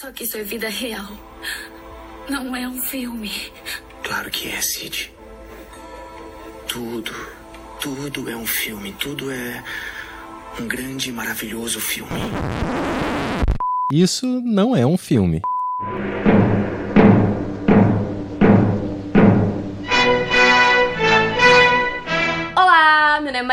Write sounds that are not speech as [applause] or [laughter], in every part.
Só que isso é vida real. Não é um filme. Claro que é, Sid. Tudo, tudo é um filme. Tudo é um grande e maravilhoso filme. Isso não é um filme.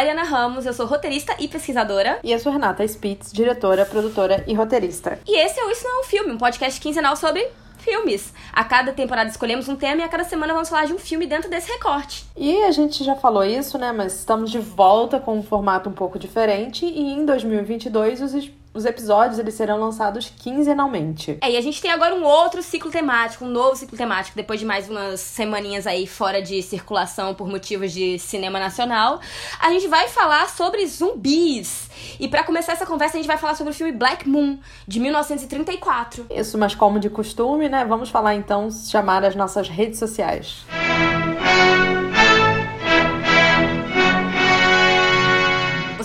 Mariana Ramos, eu sou roteirista e pesquisadora. E eu sou Renata Spitz, diretora, produtora e roteirista. E esse é o Isso Não é um Filme, um podcast quinzenal sobre filmes. A cada temporada escolhemos um tema e a cada semana vamos falar de um filme dentro desse recorte. E a gente já falou isso, né? Mas estamos de volta com um formato um pouco diferente e em 2022 os os episódios eles serão lançados quinzenalmente. É, e a gente tem agora um outro ciclo temático, um novo ciclo temático, depois de mais umas semaninhas aí fora de circulação por motivos de cinema nacional. A gente vai falar sobre zumbis. E para começar essa conversa, a gente vai falar sobre o filme Black Moon, de 1934. Isso, mas como de costume, né? Vamos falar então, chamar as nossas redes sociais.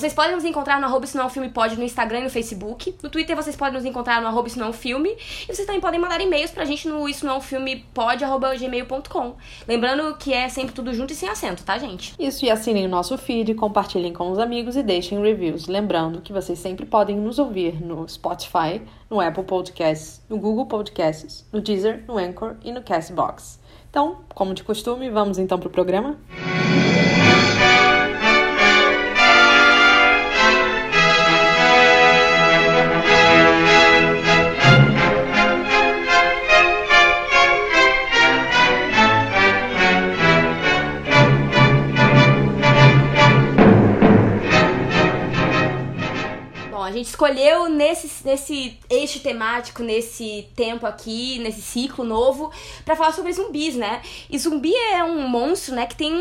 Vocês podem nos encontrar no arroba isso não é um filme pode no Instagram e no Facebook. No Twitter vocês podem nos encontrar no arroba isso não é um filme. E vocês também podem mandar e-mails pra gente no isso não é um filme pode arroba gmail.com. Lembrando que é sempre tudo junto e sem acento, tá, gente? Isso, e assinem o nosso feed, compartilhem com os amigos e deixem reviews. Lembrando que vocês sempre podem nos ouvir no Spotify, no Apple Podcasts, no Google Podcasts, no Deezer, no Anchor e no Castbox. Então, como de costume, vamos então pro programa? Música gente escolheu nesse, nesse eixo temático, nesse tempo aqui, nesse ciclo novo, para falar sobre zumbis, né? E zumbi é um monstro, né, que tem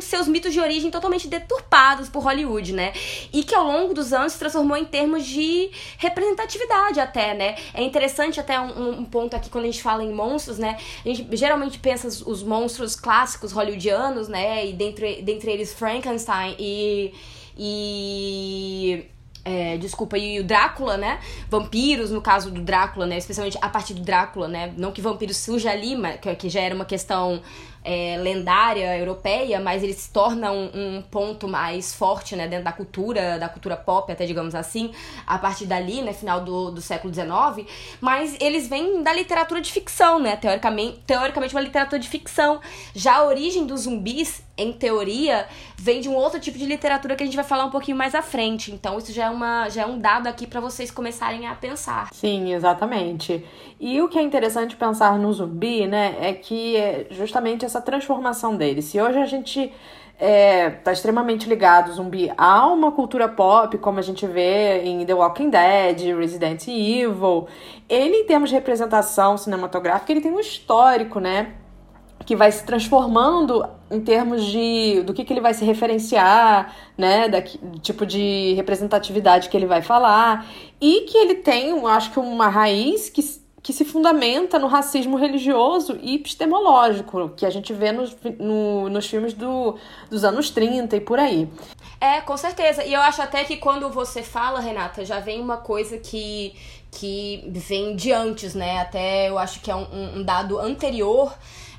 seus mitos de origem totalmente deturpados por Hollywood, né? E que ao longo dos anos se transformou em termos de representatividade até, né? É interessante até um, um ponto aqui quando a gente fala em monstros, né? A gente geralmente pensa os monstros clássicos hollywoodianos, né? E dentre, dentre eles Frankenstein e e é, desculpa, e o Drácula, né? Vampiros, no caso do Drácula, né? Especialmente a partir do Drácula, né? Não que vampiro surja ali, mas que já era uma questão é, lendária europeia, mas ele se torna um, um, ponto mais forte, né? Dentro da cultura, da cultura pop, até digamos assim, a partir dali, né? Final do, do século XIX. Mas eles vêm da literatura de ficção, né? Teoricamente, teoricamente uma literatura de ficção. Já a origem dos zumbis em teoria, vem de um outro tipo de literatura que a gente vai falar um pouquinho mais à frente. Então, isso já é, uma, já é um dado aqui para vocês começarem a pensar. Sim, exatamente. E o que é interessante pensar no zumbi, né, é que é justamente essa transformação dele. Se hoje a gente é, tá extremamente ligado zumbi a uma cultura pop, como a gente vê em The Walking Dead, Resident Evil, ele, em termos de representação cinematográfica, ele tem um histórico, né? que vai se transformando em termos de do que, que ele vai se referenciar, né, da tipo de representatividade que ele vai falar, e que ele tem, acho que uma raiz que, que se fundamenta no racismo religioso e epistemológico, que a gente vê nos, no, nos filmes do, dos anos 30 e por aí. É, com certeza. E eu acho até que quando você fala, Renata, já vem uma coisa que, que vem de antes, né? Até eu acho que é um, um dado anterior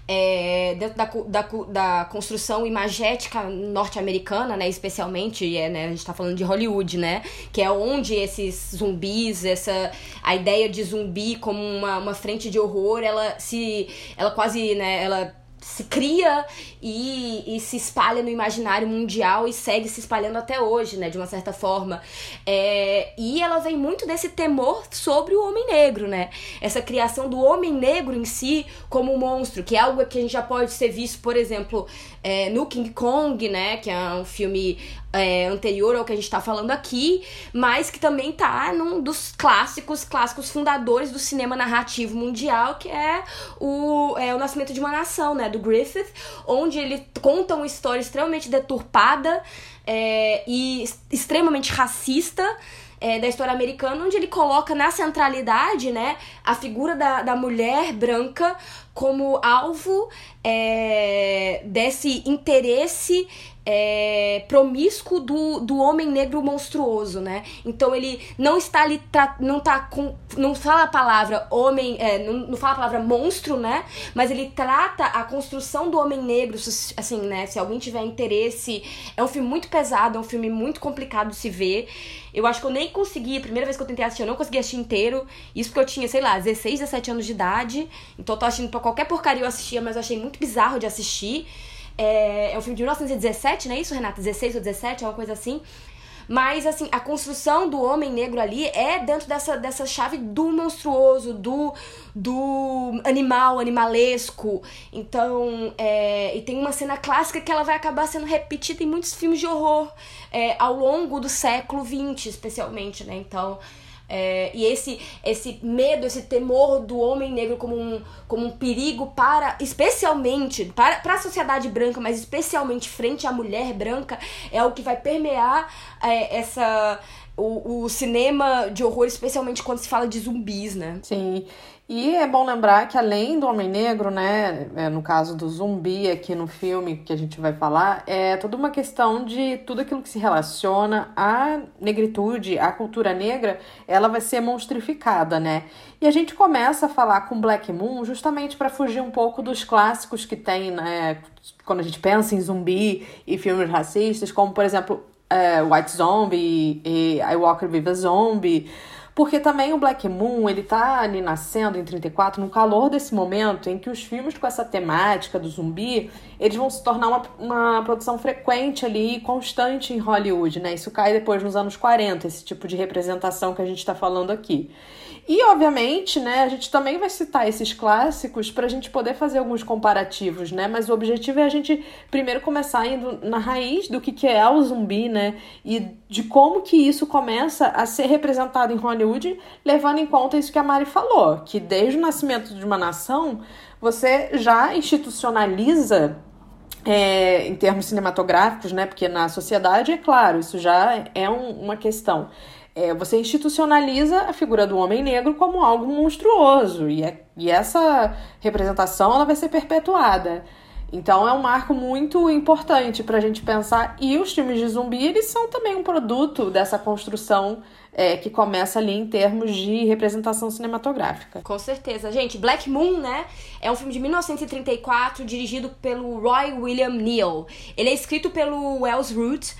é, dentro da, da, da construção imagética norte-americana, né, especialmente, é, né, a gente tá falando de Hollywood, né, que é onde esses zumbis, essa, a ideia de zumbi como uma, uma frente de horror, ela se, ela quase, né, ela se cria e, e, se espalha no imaginário mundial e segue se espalhando até hoje, né, de uma certa forma. É, e ela vem muito desse temor sobre o homem negro, né? Essa criação do homem negro em si como um monstro, que é algo que a gente já pode ser visto, por exemplo, é, no King Kong, né, que é um filme é, anterior ao que a gente tá falando aqui, mas que também tá num dos clássicos, clássicos fundadores do cinema narrativo mundial, que é o, é, o Nascimento de uma Nação, né, do Griffith, onde ele conta uma história extremamente deturpada é, e extremamente racista, é, da história americana, onde ele coloca na centralidade, né, a figura da, da mulher branca como alvo é, desse interesse é, promíscuo do, do homem negro monstruoso, né? Então ele não está ali, não tá com, não fala a palavra homem, é, não, não fala a palavra monstro, né? Mas ele trata a construção do homem negro, assim, né? Se alguém tiver interesse, é um filme muito pesado, é um filme muito complicado de se ver. Eu acho que eu nem consegui, a primeira vez que eu tentei assistir, eu não consegui assistir inteiro. Isso porque eu tinha, sei lá, 16, 17 anos de idade. Então eu tô assistindo pra qualquer porcaria eu assistia, mas eu achei muito bizarro de assistir. É, é um filme de 1917, não é isso, Renata? 16 ou 17, é uma coisa assim. Mas, assim, a construção do homem negro ali é dentro dessa, dessa chave do monstruoso, do, do animal, animalesco. Então, é, e tem uma cena clássica que ela vai acabar sendo repetida em muitos filmes de horror é, ao longo do século XX, especialmente, né? Então, é, e esse, esse medo, esse temor do homem negro como um, como um perigo para, especialmente, para, para a sociedade branca, mas especialmente frente à mulher branca, é o que vai permear é, essa, o, o cinema de horror, especialmente quando se fala de zumbis, né? Sim. E é bom lembrar que além do Homem Negro, né, é, no caso do zumbi aqui no filme que a gente vai falar, é toda uma questão de tudo aquilo que se relaciona à negritude, à cultura negra, ela vai ser monstrificada, né? E a gente começa a falar com Black Moon justamente para fugir um pouco dos clássicos que tem, né, quando a gente pensa em zumbi e filmes racistas, como por exemplo, é, White Zombie e I Walk With a Zombie, porque também o Black Moon, ele tá ali nascendo em 34, no calor desse momento em que os filmes com essa temática do zumbi, eles vão se tornar uma, uma produção frequente ali, constante em Hollywood, né? Isso cai depois nos anos 40, esse tipo de representação que a gente está falando aqui. E, obviamente, né, a gente também vai citar esses clássicos para a gente poder fazer alguns comparativos, né? Mas o objetivo é a gente primeiro começar indo na raiz do que, que é o zumbi, né? E de como que isso começa a ser representado em Hollywood, levando em conta isso que a Mari falou, que desde o nascimento de uma nação, você já institucionaliza é, em termos cinematográficos, né? Porque na sociedade, é claro, isso já é um, uma questão é, você institucionaliza a figura do homem negro como algo monstruoso e, é, e essa representação ela vai ser perpetuada. Então é um marco muito importante para a gente pensar. E os filmes de zumbi eles são também um produto dessa construção é, que começa ali em termos de representação cinematográfica. Com certeza. Gente, Black Moon, né? É um filme de 1934 dirigido pelo Roy William Neal. Ele é escrito pelo Wells Root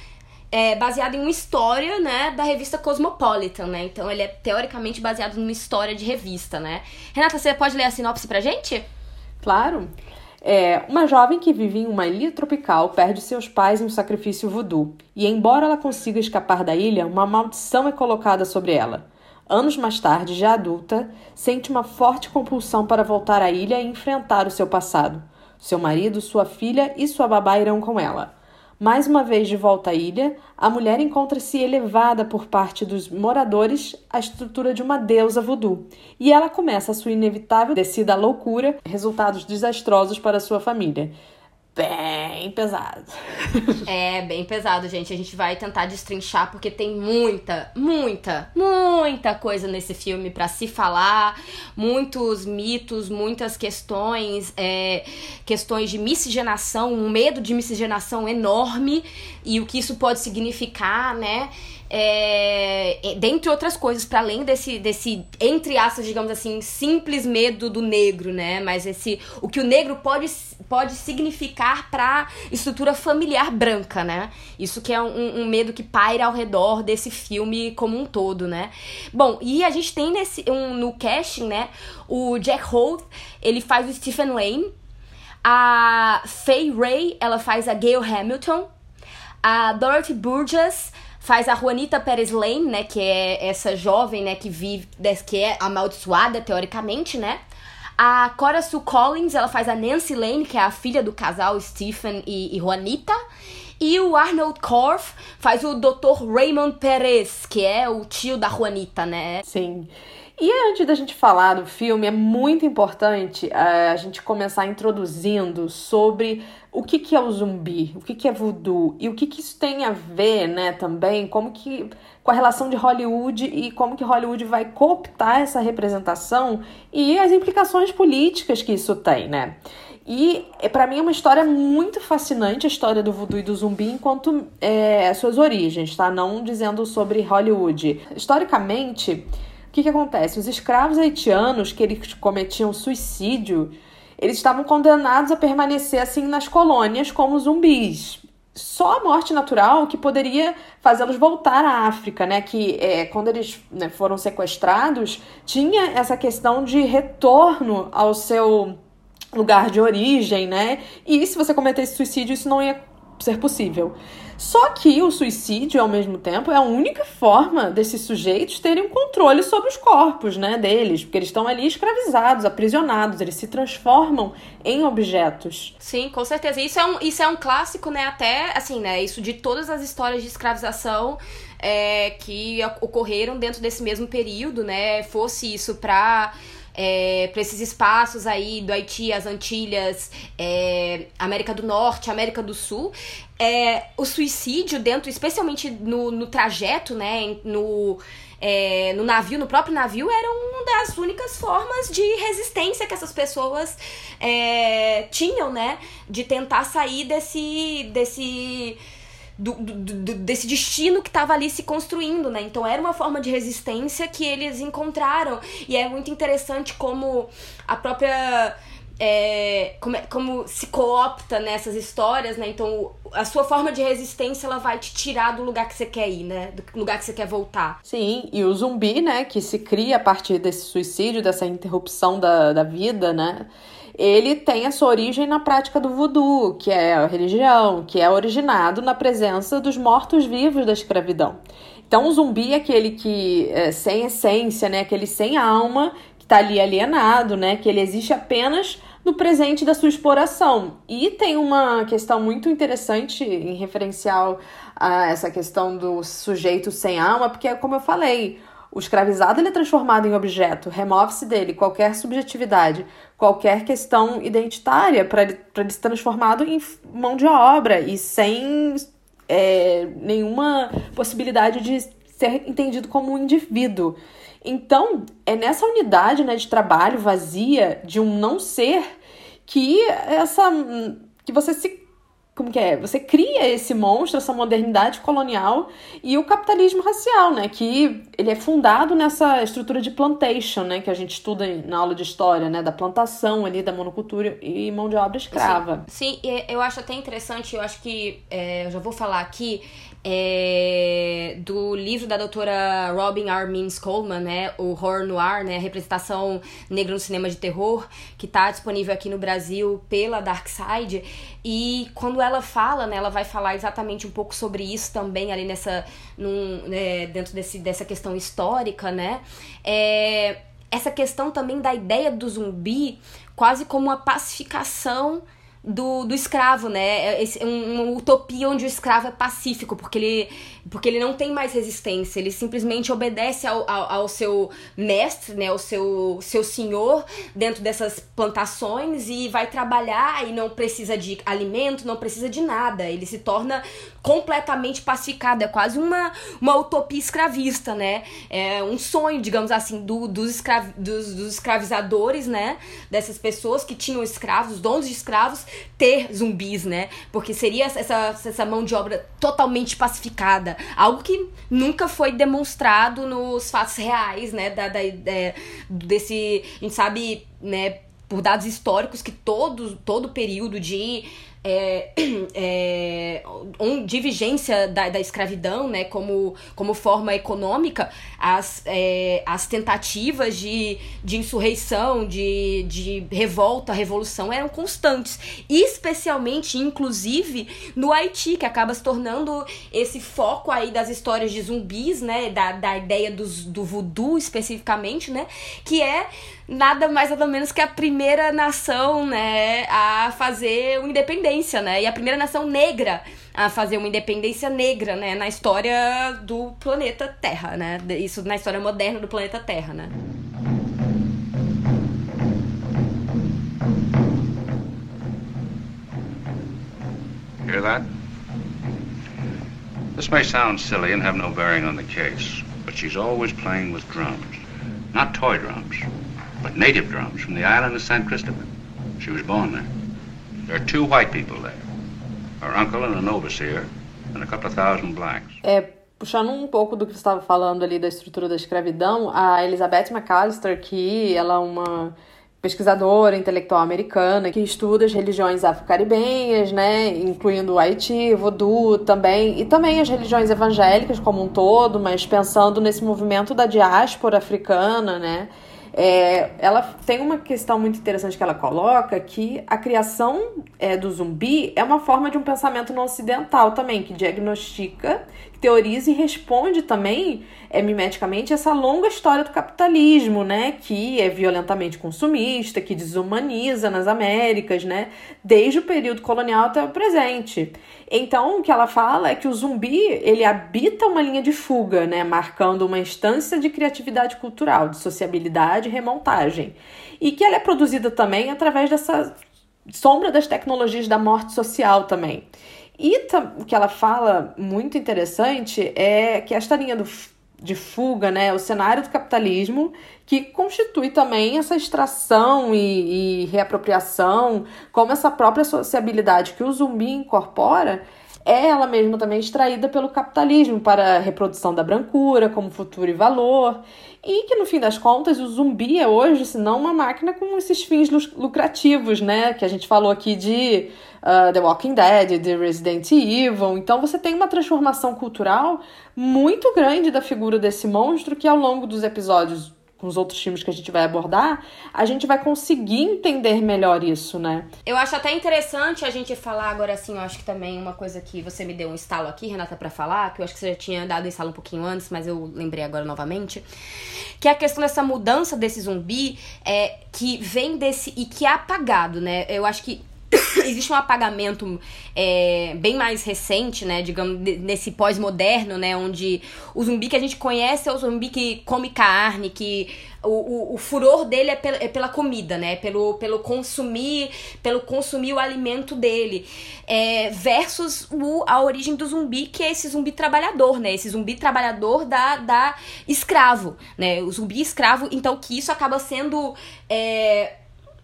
é baseado em uma história, né, da revista Cosmopolitan, né? Então ele é teoricamente baseado numa história de revista, né? Renata, você pode ler a sinopse pra gente? Claro. É, uma jovem que vive em uma ilha tropical perde seus pais em um sacrifício voodoo, e embora ela consiga escapar da ilha, uma maldição é colocada sobre ela. Anos mais tarde, já adulta, sente uma forte compulsão para voltar à ilha e enfrentar o seu passado. Seu marido, sua filha e sua babá irão com ela. Mais uma vez de volta à ilha, a mulher encontra-se elevada por parte dos moradores à estrutura de uma deusa voodoo, e ela começa a sua inevitável descida à loucura, resultados desastrosos para sua família bem pesado. [laughs] é, bem pesado, gente. A gente vai tentar destrinchar porque tem muita, muita, muita coisa nesse filme para se falar, muitos mitos, muitas questões, é, questões de miscigenação, um medo de miscigenação enorme e o que isso pode significar, né? É, dentre outras coisas, para além desse, desse, entre aspas, digamos assim, simples medo do negro, né? Mas esse, o que o negro pode, pode significar para estrutura familiar branca, né? Isso que é um, um, medo que paira ao redor desse filme como um todo, né? Bom, e a gente tem nesse, um, no casting, né? O Jack Holt, ele faz o Stephen Lane. A Faye Ray, ela faz a Gail Hamilton. A Dorothy Burgess faz a Juanita Perez Lane, né, que é essa jovem, né, que vive, que é amaldiçoada teoricamente, né? A Cora Sue Collins, ela faz a Nancy Lane, que é a filha do casal Stephen e, e Juanita. E o Arnold Korf faz o Dr. Raymond Perez, que é o tio da Juanita, né? Sim. E antes da gente falar do filme, é muito importante uh, a gente começar introduzindo sobre o que, que é o zumbi, o que, que é voodoo e o que, que isso tem a ver, né, também, como que com a relação de Hollywood e como que Hollywood vai cooptar essa representação e as implicações políticas que isso tem, né? E é, para mim é uma história muito fascinante a história do voodoo e do zumbi enquanto é, suas origens, tá? Não dizendo sobre Hollywood. Historicamente, que, que acontece? Os escravos haitianos que eles cometiam suicídio, eles estavam condenados a permanecer assim nas colônias como zumbis só a morte natural que poderia fazê-los voltar à África, né? Que é, quando eles né, foram sequestrados, tinha essa questão de retorno ao seu lugar de origem, né? E se você cometesse suicídio, isso não ia ser possível. Só que o suicídio, ao mesmo tempo, é a única forma desses sujeitos terem um controle sobre os corpos, né, deles, porque eles estão ali escravizados, aprisionados, eles se transformam em objetos. Sim, com certeza. Isso é um, isso é um clássico, né, até, assim, né, isso de todas as histórias de escravização é, que ocorreram dentro desse mesmo período, né, fosse isso para é, para esses espaços aí do Haiti, as Antilhas, é, América do Norte, América do Sul, é, o suicídio dentro, especialmente no, no trajeto, né, no, é, no navio, no próprio navio, era uma das únicas formas de resistência que essas pessoas é, tinham, né, de tentar sair desse, desse do, do, do, desse destino que estava ali se construindo, né? Então era uma forma de resistência que eles encontraram. E é muito interessante como a própria. É, como, é, como se coopta nessas histórias, né? Então, a sua forma de resistência ela vai te tirar do lugar que você quer ir, né? Do lugar que você quer voltar. Sim, e o zumbi, né, que se cria a partir desse suicídio, dessa interrupção da, da vida, né? Ele tem a sua origem na prática do voodoo, que é a religião, que é originado na presença dos mortos-vivos da escravidão. Então, o zumbi é aquele que é sem essência, né? Aquele sem alma, que está ali alienado, né? Que ele existe apenas no presente da sua exploração. E tem uma questão muito interessante em referencial a essa questão do sujeito sem alma, porque, como eu falei, o escravizado ele é transformado em objeto, remove-se dele qualquer subjetividade, qualquer questão identitária para ele, ele ser transformado em mão de obra e sem é, nenhuma possibilidade de ser entendido como um indivíduo. Então, é nessa unidade né, de trabalho vazia de um não ser que essa que você se como que é? Você cria esse monstro, essa modernidade colonial e o capitalismo racial, né? Que ele é fundado nessa estrutura de plantation, né? Que a gente estuda na aula de história, né? Da plantação ali, da monocultura e mão de obra escrava. Sim, sim eu acho até interessante, eu acho que é, eu já vou falar aqui é, do livro da doutora Robin R. Means Coleman, né, o Horror Noir, né, representação negra no cinema de terror, que está disponível aqui no Brasil pela Dark Side. E quando ela fala, né, ela vai falar exatamente um pouco sobre isso também ali nessa, num, né, dentro desse, dessa questão histórica, né. É, essa questão também da ideia do zumbi quase como uma pacificação do, do escravo, né? É esse, uma utopia onde o escravo é pacífico, porque ele, porque ele não tem mais resistência, ele simplesmente obedece ao, ao, ao, seu mestre, né? Ao seu, seu senhor dentro dessas plantações e vai trabalhar e não precisa de alimento, não precisa de nada. Ele se torna completamente pacificado, é quase uma, uma utopia escravista, né? É um sonho, digamos assim, do, dos, escravi, dos, dos escravizadores, né? Dessas pessoas que tinham escravos, donos de escravos, ter zumbis, né? Porque seria essa, essa mão de obra totalmente pacificada. Algo que nunca foi demonstrado nos fatos reais, né? Da, da, da, desse. A gente sabe, né? Por dados históricos que todo, todo período de é, [clears throat] é, um, de vigência da, da escravidão, né, como, como forma econômica, as, é, as tentativas de, de insurreição, de, de revolta, revolução eram constantes, especialmente, inclusive, no Haiti, que acaba se tornando esse foco aí das histórias de zumbis, né, da, da ideia dos, do voodoo especificamente, né, que é nada mais nada menos que a primeira nação, né, a fazer uma independência, né? E a primeira nação negra a fazer uma independência negra, né, na história do planeta Terra, né? Isso na história moderna do planeta Terra, né? Hear that? This may sound silly and have no bearing on the case, but she's always playing with drums. Not toy drums, but native drums from the island of San Cristobal. She was born there. There are two white people there. Our uncle and an overseer, and a couple of thousand blacks. É, puxando um pouco do que você estava falando ali da estrutura da escravidão, a Elizabeth McAllister, que ela é uma pesquisadora intelectual americana que estuda as religiões afro-caribenhas, né, incluindo o Haiti, o Voodoo também, e também as religiões evangélicas como um todo, mas pensando nesse movimento da diáspora africana, né, é, ela tem uma questão muito interessante que ela coloca que a criação é, do zumbi é uma forma de um pensamento não ocidental também, que diagnostica, teoriza e responde também é, mimeticamente essa longa história do capitalismo, né, que é violentamente consumista, que desumaniza nas Américas, né, desde o período colonial até o presente. Então, o que ela fala é que o zumbi, ele habita uma linha de fuga, né, marcando uma instância de criatividade cultural, de sociabilidade e remontagem. E que ela é produzida também através dessa sombra das tecnologias da morte social também. E o que ela fala muito interessante é que esta linha do de fuga, né, o cenário do capitalismo, que constitui também essa extração e, e reapropriação, como essa própria sociabilidade que o zumbi incorpora, é ela mesma também extraída pelo capitalismo para a reprodução da brancura como futuro e valor, e que no fim das contas o zumbi é hoje, se não uma máquina com esses fins lucrativos, né, que a gente falou aqui de uh, The Walking Dead, de Resident Evil. Então você tem uma transformação cultural muito grande da figura desse monstro que ao longo dos episódios com os outros filmes que a gente vai abordar, a gente vai conseguir entender melhor isso, né? Eu acho até interessante a gente falar agora assim, eu acho que também uma coisa que você me deu um estalo aqui, Renata, para falar, que eu acho que você já tinha dado um estalo um pouquinho antes, mas eu lembrei agora novamente, que é a questão dessa mudança desse zumbi é, que vem desse e que é apagado, né? Eu acho que [coughs] existe um apagamento é, bem mais recente, né, digamos, nesse pós-moderno, né, onde o zumbi que a gente conhece é o zumbi que come carne, que o, o, o furor dele é pela, é pela, comida, né, pelo, pelo consumir, pelo consumir o alimento dele, é, versus o, a origem do zumbi, que é esse zumbi trabalhador, né, esse zumbi trabalhador da, da escravo, né, o zumbi escravo, então que isso acaba sendo, é,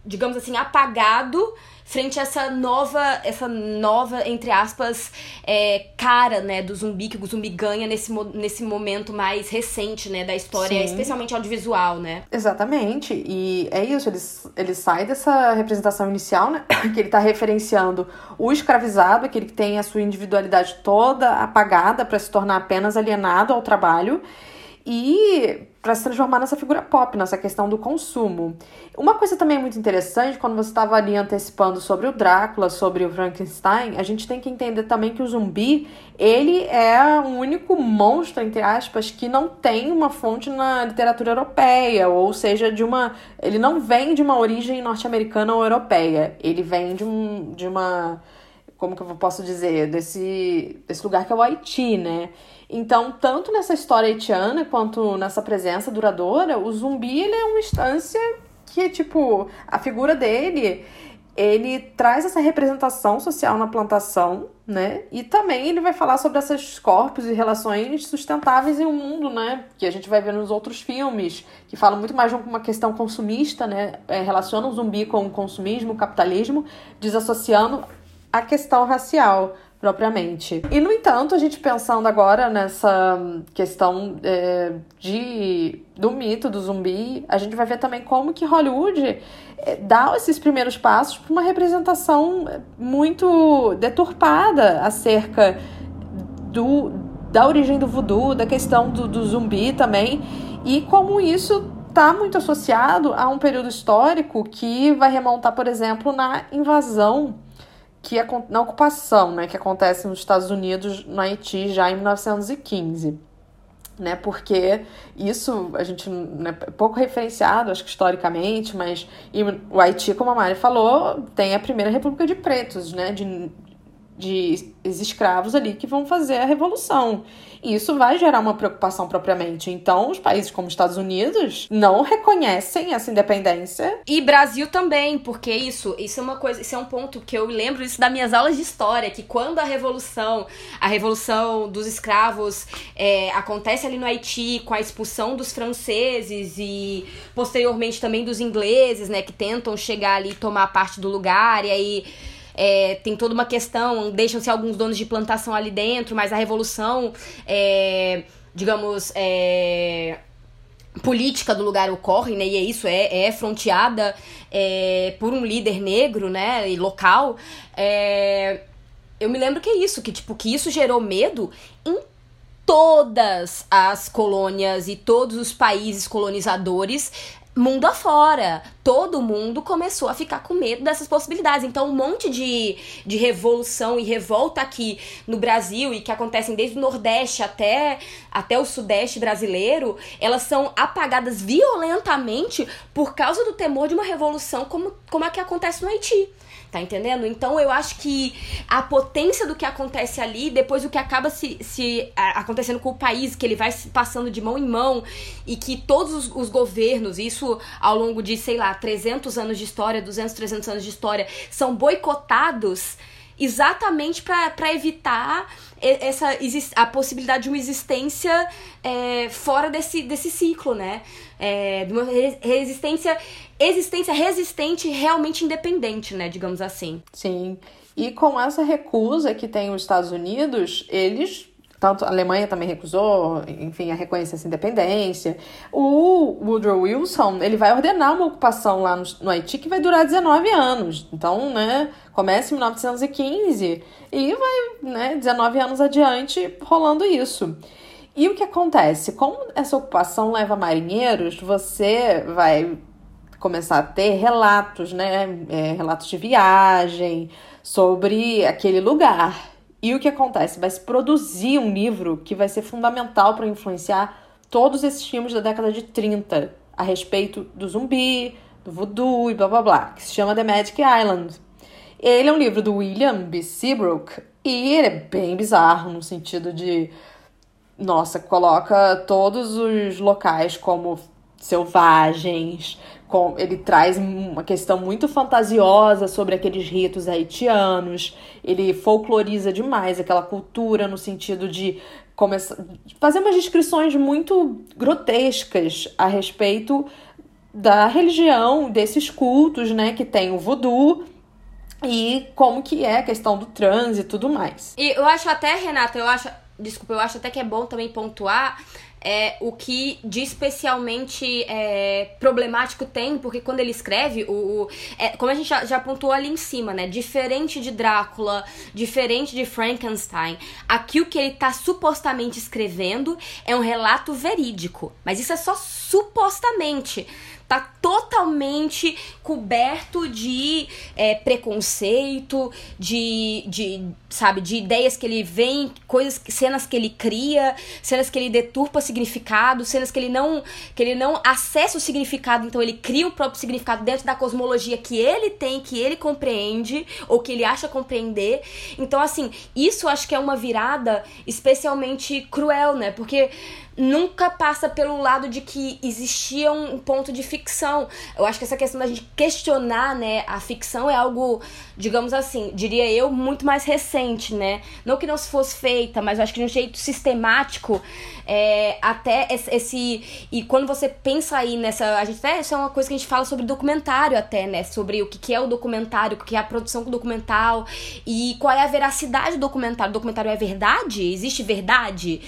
digamos assim, apagado frente a essa nova, essa nova, entre aspas, é, cara, né, do zumbi, que o zumbi ganha nesse, nesse momento mais recente, né, da história, Sim. especialmente audiovisual, né? Exatamente, e é isso, ele, ele sai dessa representação inicial, né, [coughs] que ele tá referenciando o escravizado, aquele que tem a sua individualidade toda apagada para se tornar apenas alienado ao trabalho, e para se transformar nessa figura pop, nessa questão do consumo. Uma coisa também muito interessante, quando você estava ali antecipando sobre o Drácula, sobre o Frankenstein, a gente tem que entender também que o zumbi, ele é o único monstro, entre aspas, que não tem uma fonte na literatura europeia, ou seja, de uma. Ele não vem de uma origem norte-americana ou europeia. Ele vem de, um, de uma. Como que eu posso dizer? Desse, desse lugar que é o Haiti, né? Então, tanto nessa história haitiana quanto nessa presença duradoura, o zumbi ele é uma instância que, tipo, a figura dele, ele traz essa representação social na plantação, né? E também ele vai falar sobre esses corpos e relações sustentáveis em um mundo, né? Que a gente vai ver nos outros filmes, que falam muito mais de uma questão consumista, né? É, relaciona o zumbi com o consumismo, o capitalismo, desassociando a questão racial propriamente. E, no entanto, a gente pensando agora nessa questão é, de, do mito do zumbi, a gente vai ver também como que Hollywood é, dá esses primeiros passos para uma representação muito deturpada acerca do, da origem do voodoo, da questão do, do zumbi também, e como isso está muito associado a um período histórico que vai remontar, por exemplo, na invasão que é na ocupação, né, que acontece nos Estados Unidos, no Haiti, já em 1915. Né, porque isso a gente né, é pouco referenciado, acho que historicamente, mas o Haiti, como a Mari falou, tem a primeira república de pretos, né, de, de escravos ali que vão fazer a revolução. E isso vai gerar uma preocupação propriamente. Então, os países como Estados Unidos não reconhecem essa independência. E Brasil também, porque isso, isso é uma coisa, isso é um ponto que eu lembro isso das minhas aulas de história, que quando a revolução, a revolução dos escravos é, acontece ali no Haiti com a expulsão dos franceses e posteriormente também dos ingleses, né, que tentam chegar ali e tomar parte do lugar e aí é, tem toda uma questão, deixam-se alguns donos de plantação ali dentro, mas a revolução, é, digamos, é, política do lugar ocorre, né? E é isso, é, é fronteada é, por um líder negro, né? E local. É, eu me lembro que é isso, que tipo, que isso gerou medo em todas as colônias e todos os países colonizadores mundo afora. Todo mundo começou a ficar com medo dessas possibilidades. Então, um monte de, de revolução e revolta aqui no Brasil e que acontecem desde o Nordeste até, até o Sudeste brasileiro, elas são apagadas violentamente por causa do temor de uma revolução como, como a que acontece no Haiti. Tá entendendo? Então eu acho que a potência do que acontece ali, depois o que acaba se, se acontecendo com o país, que ele vai se passando de mão em mão e que todos os, os governos, isso ao longo de, sei lá, 300 anos de história, 200, 300 anos de história, são boicotados exatamente para evitar essa a possibilidade de uma existência é, fora desse, desse ciclo, né? É, de uma resistência, existência resistente realmente independente, né? Digamos assim. Sim. E com essa recusa que tem os Estados Unidos, eles tanto a Alemanha também recusou, enfim, a reconhecer essa independência. O Woodrow Wilson, ele vai ordenar uma ocupação lá no, no, Haiti que vai durar 19 anos. Então, né, começa em 1915 e vai, né, 19 anos adiante rolando isso. E o que acontece? Como essa ocupação leva marinheiros, você vai começar a ter relatos, né, é, relatos de viagem sobre aquele lugar. E o que acontece? Vai se produzir um livro que vai ser fundamental para influenciar todos esses filmes da década de 30 a respeito do zumbi, do voodoo e blá blá blá, que se chama The Magic Island. Ele é um livro do William B. Seabrook e ele é bem bizarro no sentido de nossa, coloca todos os locais como selvagens, com, ele traz uma questão muito fantasiosa sobre aqueles ritos haitianos, ele folcloriza demais aquela cultura no sentido de começar fazer umas descrições muito grotescas a respeito da religião, desses cultos, né, que tem o voodoo e como que é a questão do trânsito e tudo mais. E eu acho até, Renata, eu acho, desculpa, eu acho até que é bom também pontuar é, o que de especialmente é, problemático tem, porque quando ele escreve, o, o é, como a gente já, já pontuou ali em cima, né? Diferente de Drácula, diferente de Frankenstein, aqui o que ele tá supostamente escrevendo é um relato verídico. Mas isso é só supostamente tá totalmente coberto de é, preconceito, de, de, sabe, de ideias que ele vem, coisas, cenas que ele cria, cenas que ele deturpa significado, cenas que ele não, que ele não acessa o significado, então ele cria o próprio significado dentro da cosmologia que ele tem, que ele compreende ou que ele acha compreender. Então assim, isso acho que é uma virada especialmente cruel, né? Porque nunca passa pelo lado de que existia um ponto de ficção. Eu acho que essa questão da gente questionar, né, a ficção é algo, digamos assim, diria eu, muito mais recente, né? Não que não se fosse feita, mas eu acho que de um jeito sistemático, é, até esse. E quando você pensa aí nessa. A gente até, isso é uma coisa que a gente fala sobre documentário, até, né? Sobre o que é o documentário, o que é a produção documental e qual é a veracidade do documentário. O documentário é verdade? Existe verdade?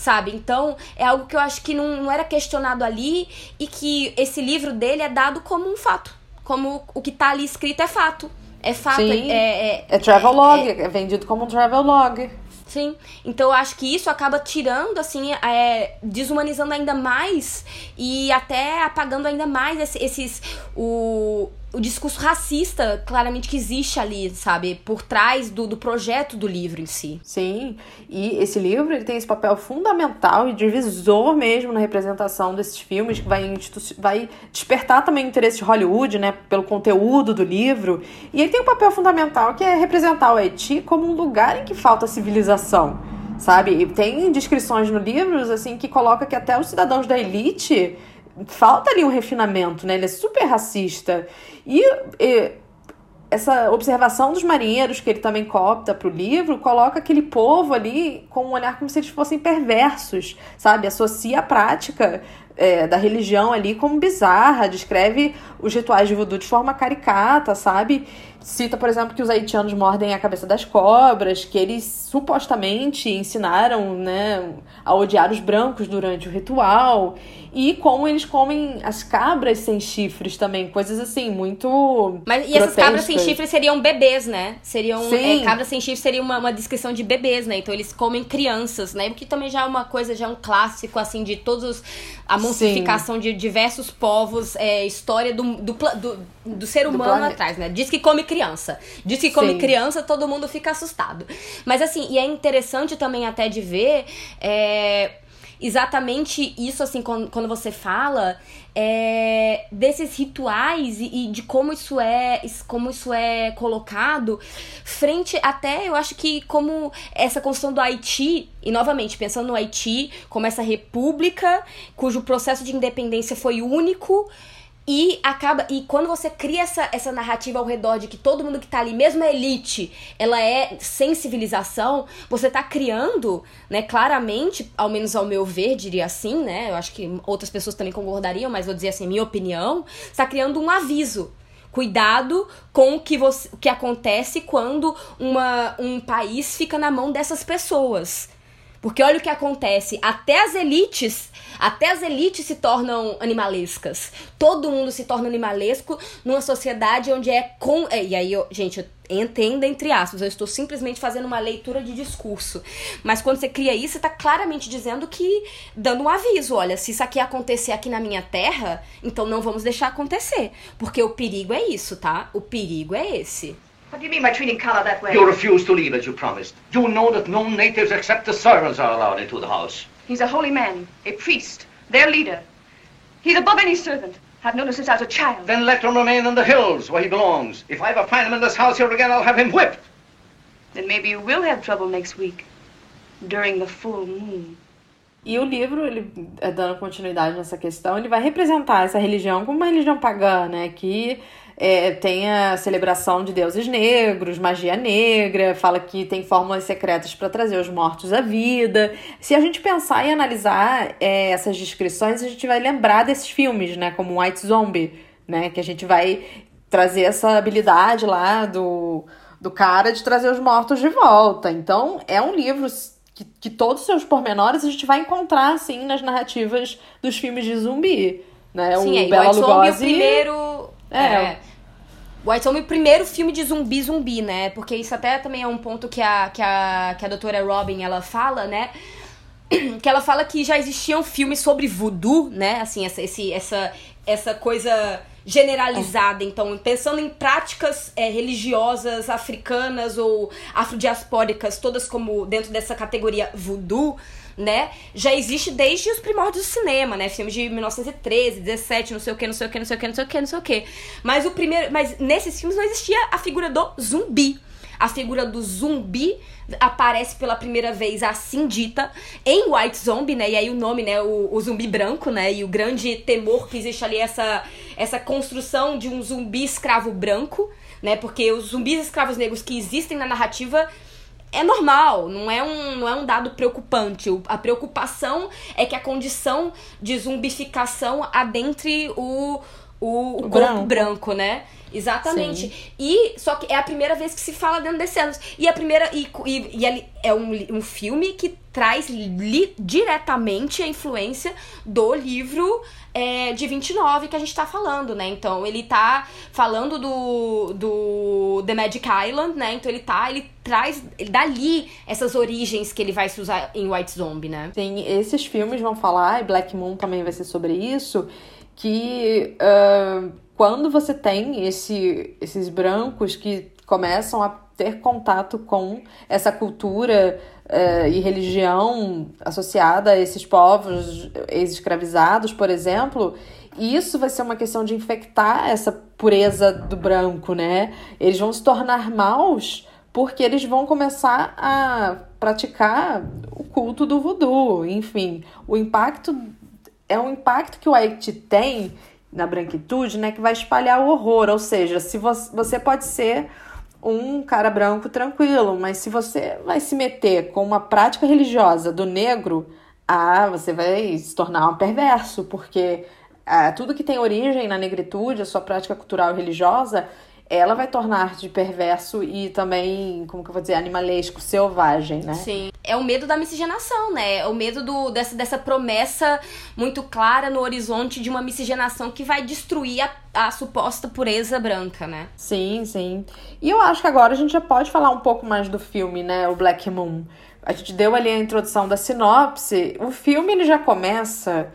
sabe? Então, é algo que eu acho que não, não era questionado ali e que esse livro dele é dado como um fato. Como o que tá ali escrito é fato. É fato. Sim, é, é, é travel log, é, é vendido como um travel log. Sim. Então eu acho que isso acaba tirando, assim, é, desumanizando ainda mais e até apagando ainda mais esses. esses o, o discurso racista claramente que existe ali, sabe? Por trás do, do projeto do livro em si. Sim, e esse livro ele tem esse papel fundamental e divisor mesmo na representação desses filmes, que vai, vai despertar também o interesse de Hollywood, né? Pelo conteúdo do livro. E ele tem um papel fundamental que é representar o Haiti como um lugar em que falta civilização. Sabe? E tem descrições no livro assim que coloca que até os cidadãos da elite falta ali um refinamento, né? Ele é super racista. E, e essa observação dos marinheiros que ele também copta para o livro coloca aquele povo ali com um olhar como se eles fossem perversos, sabe? Associa a prática é, da religião ali como bizarra, descreve os rituais de voodoo de forma caricata, sabe? Cita, por exemplo, que os haitianos mordem a cabeça das cobras, que eles supostamente ensinaram né, a odiar os brancos durante o ritual, e como eles comem as cabras sem chifres também, coisas assim, muito. Mas e essas cabras sem chifres seriam bebês, né? Seriam. É, cabras sem chifres seria uma, uma descrição de bebês, né? Então eles comem crianças, né? O que também já é uma coisa, já é um clássico, assim, de todos. A monstrificação Sim. de diversos povos, é, história do, do, do, do ser humano atrás, né? Diz que come criança. Diz que come Sim. criança, todo mundo fica assustado. Mas assim, e é interessante também até de ver é, exatamente isso, assim, quando, quando você fala é, desses rituais e, e, de como isso é como isso é colocado frente até eu acho que como essa construção do Haiti e novamente pensando no Haiti como essa república cujo processo de independência foi único e acaba. E quando você cria essa, essa narrativa ao redor de que todo mundo que tá ali, mesmo a elite, ela é sem civilização, você tá criando, né, claramente, ao menos ao meu ver, diria assim, né? Eu acho que outras pessoas também concordariam, mas vou dizer assim, minha opinião, está criando um aviso. Cuidado com o que, você, o que acontece quando uma, um país fica na mão dessas pessoas. Porque olha o que acontece, até as elites, até as elites se tornam animalescas. Todo mundo se torna animalesco numa sociedade onde é com, é, e aí, eu, gente, entenda entre aspas, eu estou simplesmente fazendo uma leitura de discurso. Mas quando você cria isso, você está claramente dizendo que dando um aviso, olha, se isso aqui acontecer aqui na minha terra, então não vamos deixar acontecer, porque o perigo é isso, tá? O perigo é esse. What do you mean by treating Kala that way? You refuse to leave as you promised. You know that no natives except the servants are allowed into the house. He's a holy man, a priest, their leader. He's above any servant. I've known him since I was a child. Then let him remain in the hills where he belongs. If I ever find him in this house here again, I'll have him whipped. Then maybe you will have trouble next week, during the full moon. E o livro, ele eh, dando continuidade nessa questão, ele vai representar essa religião como uma religião pagã, né? Que é, tem a celebração de deuses negros, magia negra, fala que tem fórmulas secretas para trazer os mortos à vida. Se a gente pensar e analisar é, essas descrições, a gente vai lembrar desses filmes, né? Como White Zombie, né? Que a gente vai trazer essa habilidade lá do, do cara de trazer os mortos de volta. Então, é um livro que, que todos os seus pormenores a gente vai encontrar, assim, nas narrativas dos filmes de zumbi. Né? Sim, o é, Bela White Lugosi... Zombie, o primeiro... É, é White Zombie, o primeiro filme de zumbi zumbi, né? Porque isso até também é um ponto que a, que a, que a doutora Robin, ela fala, né? [clears throat] Que ela fala que já existiam filmes sobre voodoo, né? Assim, essa, esse, essa, essa coisa generalizada. Então, pensando em práticas é, religiosas africanas ou afrodiaspóricas, todas como dentro dessa categoria voodoo, né? Já existe desde os primórdios do cinema, né? Filmes de 1913, 17, não sei o que, não sei o que, não sei o que, não sei o que, não sei o que. Mas o primeiro, mas nesses filmes não existia a figura do zumbi. A figura do zumbi aparece pela primeira vez assim dita em White Zombie, né? E aí o nome, né? O, o, zumbi branco, né? E o grande temor que existe ali, essa, essa construção de um zumbi escravo branco, né? Porque os zumbis escravos negros que existem na narrativa é normal, não é um, não é um dado preocupante. A preocupação é que a condição de zumbificação adentre o, o, o, o corpo branco. branco, né? Exatamente. Sim. E só que é a primeira vez que se fala dentro desse anos. E a primeira. E, e, e é um, um filme que traz diretamente a influência do livro é, de 29 que a gente tá falando, né? Então ele tá falando do, do The Magic Island, né? Então ele tá, ele traz ele dali essas origens que ele vai se usar em White Zombie, né? Sim, esses filmes vão falar, e Black Moon também vai ser sobre isso, que uh, quando você tem esse, esses brancos que começam a ter contato com essa cultura uh, e religião associada a esses povos ex-escravizados, por exemplo, isso vai ser uma questão de infectar essa pureza do branco, né? Eles vão se tornar maus porque eles vão começar a praticar o culto do voodoo. Enfim, o impacto é um impacto que o Haiti tem na branquitude, né, que vai espalhar o horror. Ou seja, se você, você pode ser um cara branco tranquilo, mas se você vai se meter com uma prática religiosa do negro, ah, você vai se tornar um perverso, porque ah, tudo que tem origem na negritude, a sua prática cultural e religiosa, ela vai tornar de perverso e também, como que eu vou dizer, animalesco, selvagem, né? Sim. É o medo da miscigenação, né? É o medo do, dessa, dessa promessa muito clara no horizonte de uma miscigenação que vai destruir a, a suposta pureza branca, né? Sim, sim. E eu acho que agora a gente já pode falar um pouco mais do filme, né? O Black Moon. A gente deu ali a introdução da sinopse. O filme ele já começa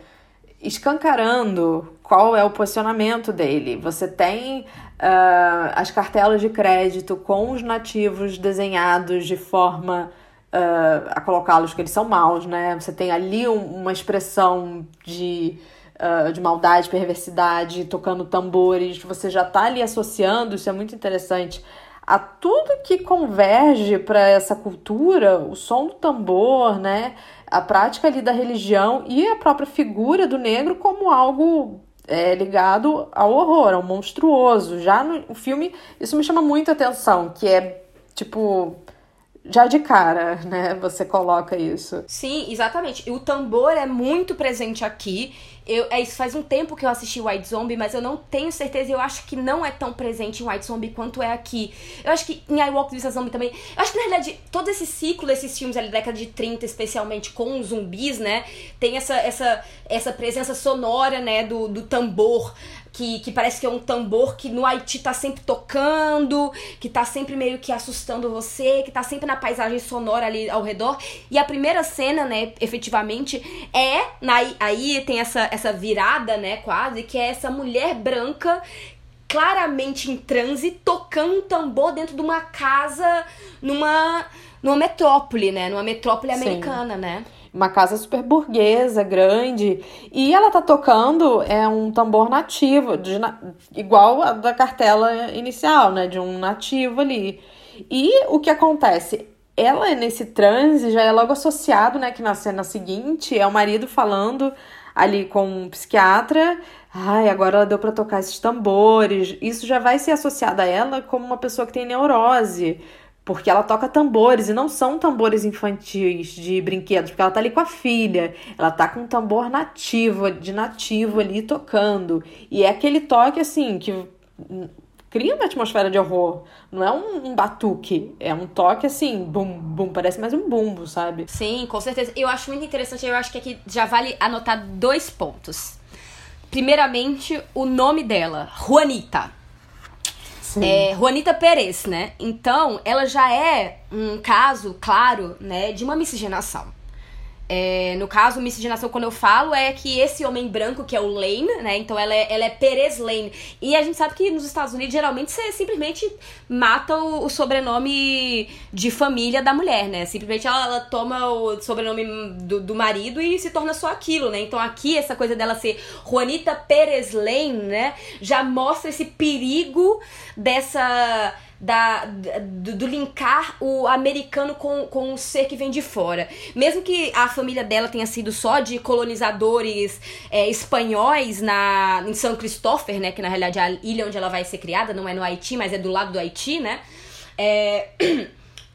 escancarando qual é o posicionamento dele. Você tem uh, as cartelas de crédito com os nativos desenhados de forma uh, a colocá-los que eles são maus, né? Você tem ali um, uma expressão de, uh, de maldade, perversidade, tocando tambores. Você já está ali associando, isso é muito interessante a tudo que converge para essa cultura, o som do tambor, né, a prática ali da religião e a própria figura do negro como algo é, ligado ao horror, ao monstruoso. Já no filme, isso me chama muito atenção, que é tipo já de cara, né? Você coloca isso. Sim, exatamente. O tambor é muito presente aqui. Eu, é isso, faz um tempo que eu assisti White Zombie, mas eu não tenho certeza. Eu acho que não é tão presente em White Zombie quanto é aqui. Eu acho que em I Walk This Zombie também. Eu acho que na realidade todo esse ciclo desses filmes ali da década de 30, especialmente com zumbis, né? Tem essa, essa, essa presença sonora, né? Do, do tambor que, que parece que é um tambor que no Haiti tá sempre tocando, que tá sempre meio que assustando você, que tá sempre na paisagem sonora ali ao redor. E a primeira cena, né, efetivamente, é. Na, aí tem essa, essa virada, né, quase, que é essa mulher branca claramente em transe, tocando um tambor dentro de uma casa numa, numa metrópole, né? Numa metrópole americana, Sim. né? Uma casa super burguesa, grande, e ela tá tocando é um tambor nativo, de, igual a da cartela inicial, né, de um nativo ali. E o que acontece? Ela nesse transe já é logo associado, né, que na cena seguinte é o marido falando ali com um psiquiatra, ai, agora ela deu para tocar esses tambores. Isso já vai ser associado a ela como uma pessoa que tem neurose porque ela toca tambores e não são tambores infantis de brinquedos, porque ela tá ali com a filha, ela tá com um tambor nativo, de nativo ali tocando. E é aquele toque assim que cria uma atmosfera de horror. Não é um, um, batuque, é um toque assim, bum, bum, parece mais um bumbo, sabe? Sim, com certeza. Eu acho muito interessante, eu acho que aqui já vale anotar dois pontos. Primeiramente, o nome dela, Juanita. É, Juanita Pérez, né? Então, ela já é um caso, claro, né, de uma miscigenação. É, no caso, miscigenação, quando eu falo, é que esse homem branco, que é o Lane, né? Então ela é, ela é Perez Lane. E a gente sabe que nos Estados Unidos, geralmente, você simplesmente mata o, o sobrenome de família da mulher, né? Simplesmente ela, ela toma o sobrenome do, do, marido e se torna só aquilo, né? Então aqui, essa coisa dela ser Juanita Perez Lane, né? Já mostra esse perigo dessa da, do, do, linkar o americano com, com o ser que vem de fora. Mesmo que a família dela tenha sido só de colonizadores é, espanhóis na, em São Cristóvão, né? Que na realidade é a ilha onde ela vai ser criada, não é no Haiti, mas é do lado do Haiti, né? É, [clears throat]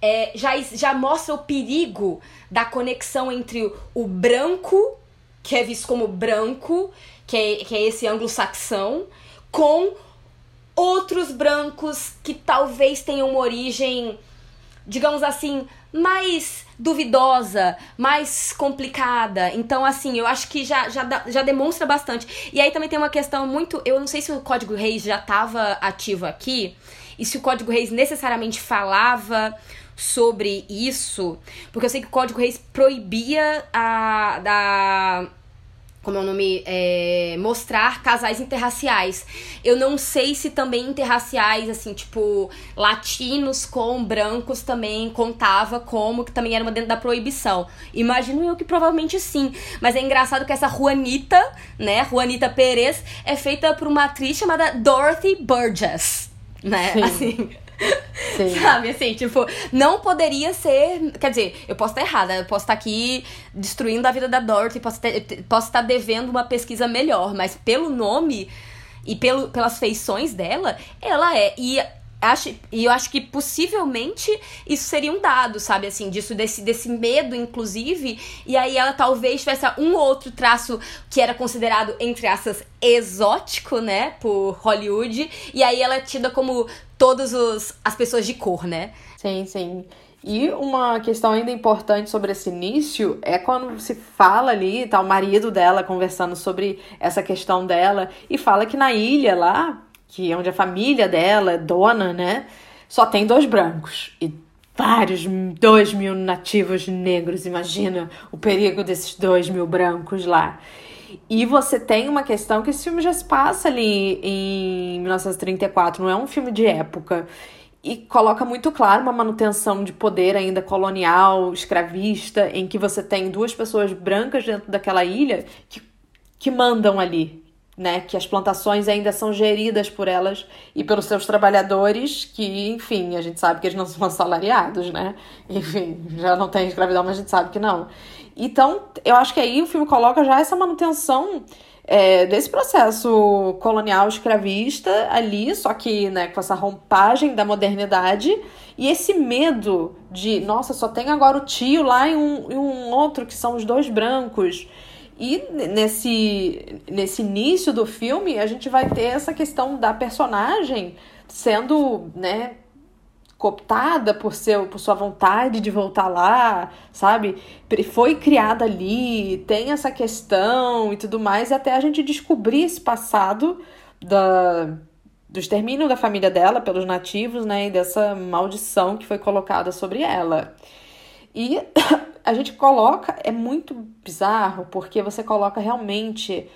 é, já, já mostra o perigo da conexão entre o branco, que é visto como branco, que é, que é esse anglo-saxão, com outros brancos que talvez tenham uma origem, digamos assim, mais duvidosa, mais complicada. Então, assim, eu acho que já, já, já demonstra bastante. E aí também tem uma questão muito. Eu não sei se o Código Reis já estava ativo aqui e se o Código Reis necessariamente falava sobre isso, porque eu sei que o Código Reis proibia a da como é o nome, é, mostrar casais interraciais. Eu não sei se também interraciais, assim, tipo, latinos com brancos também contava como, que também era uma dentro da proibição. Imagino eu que provavelmente sim. Mas é engraçado que essa Juanita, né, Juanita Perez, é feita por uma atriz chamada Dorothy Burgess, né, sim. assim... Sim. [laughs] Sabe, assim, tipo, não poderia ser. Quer dizer, eu posso estar errada, eu posso estar aqui destruindo a vida da Dorothy, posso, ter, posso estar devendo uma pesquisa melhor, mas pelo nome e pelo, pelas feições dela, ela é. E acho, e eu acho que possivelmente isso seria um dado, sabe, assim, disso, desse, desse medo, inclusive, e aí ela talvez tivesse um outro traço que era considerado, entre aspas, exótico, né, por Hollywood, e aí ela é tida como todas as pessoas de cor, né? Sim, sim. E uma questão ainda importante sobre esse início é quando se fala ali, tá o marido dela conversando sobre essa questão dela e fala que na ilha lá, que é onde a família dela é dona, né, só tem dois brancos e vários, dois mil nativos negros. Imagina o perigo desses dois mil brancos lá. E você tem uma questão que esse filme já se passa ali em 1934, não é um filme de época e coloca muito claro uma manutenção de poder ainda colonial, escravista, em que você tem duas pessoas brancas dentro daquela ilha que, que mandam ali, né? Que as plantações ainda são geridas por elas e pelos seus trabalhadores, que, enfim, a gente sabe que eles não são [laughs] assalariados, né? Enfim, já não tem escravidão, mas a gente sabe que não. Então, eu acho que aí o filme coloca já essa manutenção é, desse processo colonial escravista ali, só que né, com essa rompagem da modernidade e esse medo de, nossa, só tem agora o tio lá e um, e um outro que são os dois brancos. E nesse, nesse início do filme, a gente vai ter essa questão da personagem sendo, né, cooptada por, seu, por sua vontade de voltar lá, sabe? Foi criada ali, tem essa questão e tudo mais, e até a gente descobrir esse passado da, do extermínio da família dela pelos nativos, né? E dessa maldição que foi colocada sobre ela. E [coughs] a gente coloca, é muito bizarro, porque você coloca realmente.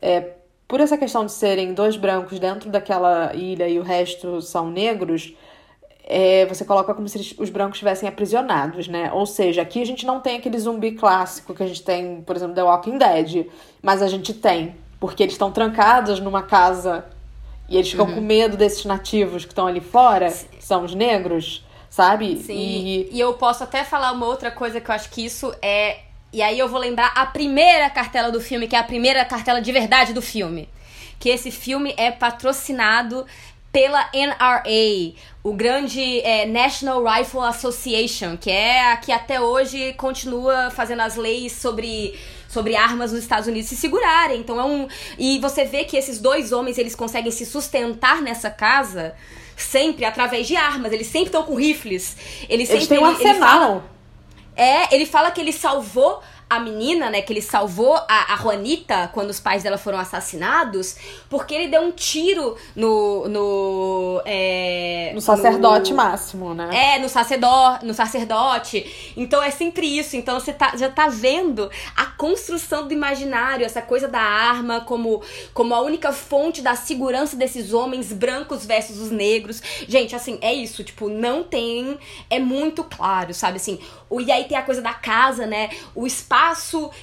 É, por essa questão de serem dois brancos dentro daquela ilha e o resto são negros, é, você coloca como se os brancos estivessem aprisionados, né? Ou seja, aqui a gente não tem aquele zumbi clássico que a gente tem, por exemplo, The Walking Dead, mas a gente tem, porque eles estão trancados numa casa e eles ficam uhum. com medo desses nativos que estão ali fora, que são os negros, sabe? Sim. E... e eu posso até falar uma outra coisa que eu acho que isso é. E aí eu vou lembrar a primeira cartela do filme, que é a primeira cartela de verdade do filme. Que esse filme é patrocinado pela NRA, o grande é, National Rifle Association, que é a que até hoje continua fazendo as leis sobre sobre armas nos Estados Unidos se segurarem. Então é um e você vê que esses dois homens eles conseguem se sustentar nessa casa sempre através de armas. Eles sempre estão com rifles. Eles, eles têm um arsenal. Ele fala, é, ele fala que ele salvou a menina, né, que ele salvou a, a Juanita quando os pais dela foram assassinados, porque ele deu um tiro no. No, é, no sacerdote no, máximo, né? É, no sacerdote, no sacerdote. Então é sempre isso. Então você tá, já tá vendo a construção do imaginário, essa coisa da arma como, como a única fonte da segurança desses homens brancos versus os negros. Gente, assim, é isso. Tipo, não tem. É muito claro, sabe? Assim, o, e aí tem a coisa da casa, né? O espaço,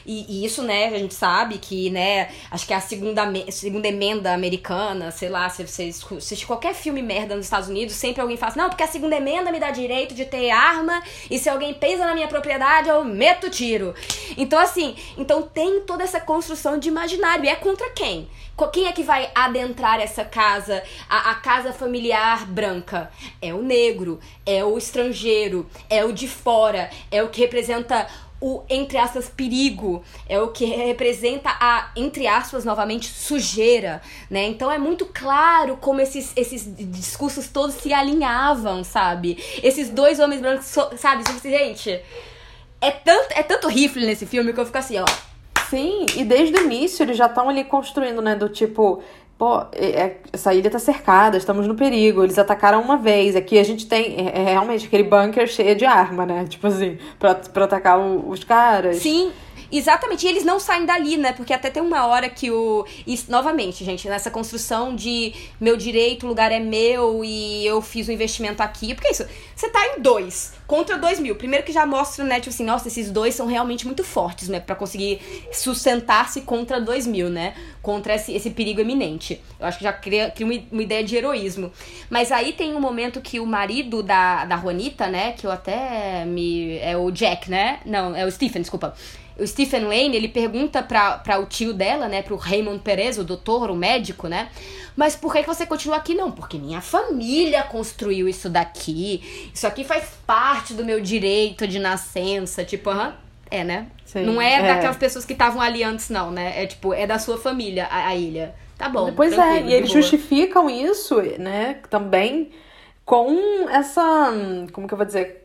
e, e, isso, né, a gente sabe que, né, acho que é a segunda, segunda emenda americana, sei lá, se você assiste qualquer filme merda nos Estados Unidos, sempre alguém fala assim, não, porque a segunda emenda me dá direito de ter arma, e se alguém pesa na minha propriedade, eu meto tiro. Então, assim, então tem toda essa construção de imaginário. E é contra quem? Quem é que vai adentrar essa casa, a, a, casa familiar branca? É o negro, é o estrangeiro, é o de fora, é o que representa o, entre aspas, perigo, é o que representa a, entre aspas, novamente, sujeira, né? Então é muito claro como esses, esses discursos todos se alinhavam, sabe? Esses dois homens brancos, sabe? Gente, é tanto, é tanto rifle nesse filme que eu fico assim, ó Sim, e desde o início eles já estão ali construindo, né? Do tipo, pô, é, é, essa ilha tá cercada, estamos no perigo. Eles atacaram uma vez. Aqui a gente tem é, é realmente aquele bunker cheio de arma, né? Tipo assim, pra, pra atacar o, os caras. Sim. Exatamente, e eles não saem dali, né? Porque até tem uma hora que o. E, novamente, gente, nessa construção de meu direito, o lugar é meu e eu fiz o um investimento aqui. Porque é isso, você tá em dois contra dois mil. Primeiro que já mostra, né, tipo assim, nossa, esses dois são realmente muito fortes, né? para conseguir sustentar-se contra dois mil, né? Contra esse, esse perigo eminente. Eu acho que já cria, cria uma, uma, ideia de heroísmo. Mas aí tem um momento que o marido da, da Juanita, né? Que eu até me. É o Jack, né? Não, é o Stephen, desculpa o Stephen Lane, ele pergunta pra, pra o tio dela, né, pro Raymond Perez, o doutor, o médico, né, mas por que você continua aqui? Não, porque minha família construiu isso daqui, isso aqui faz parte do meu direito de nascença, tipo, aham, é, né? Sim, não é, é. daquelas pessoas que estavam ali antes, não, né? É tipo, é da sua família, a, a ilha. Tá bom. Pois é, e eles boa. justificam isso, né, também com essa, como que eu vou dizer,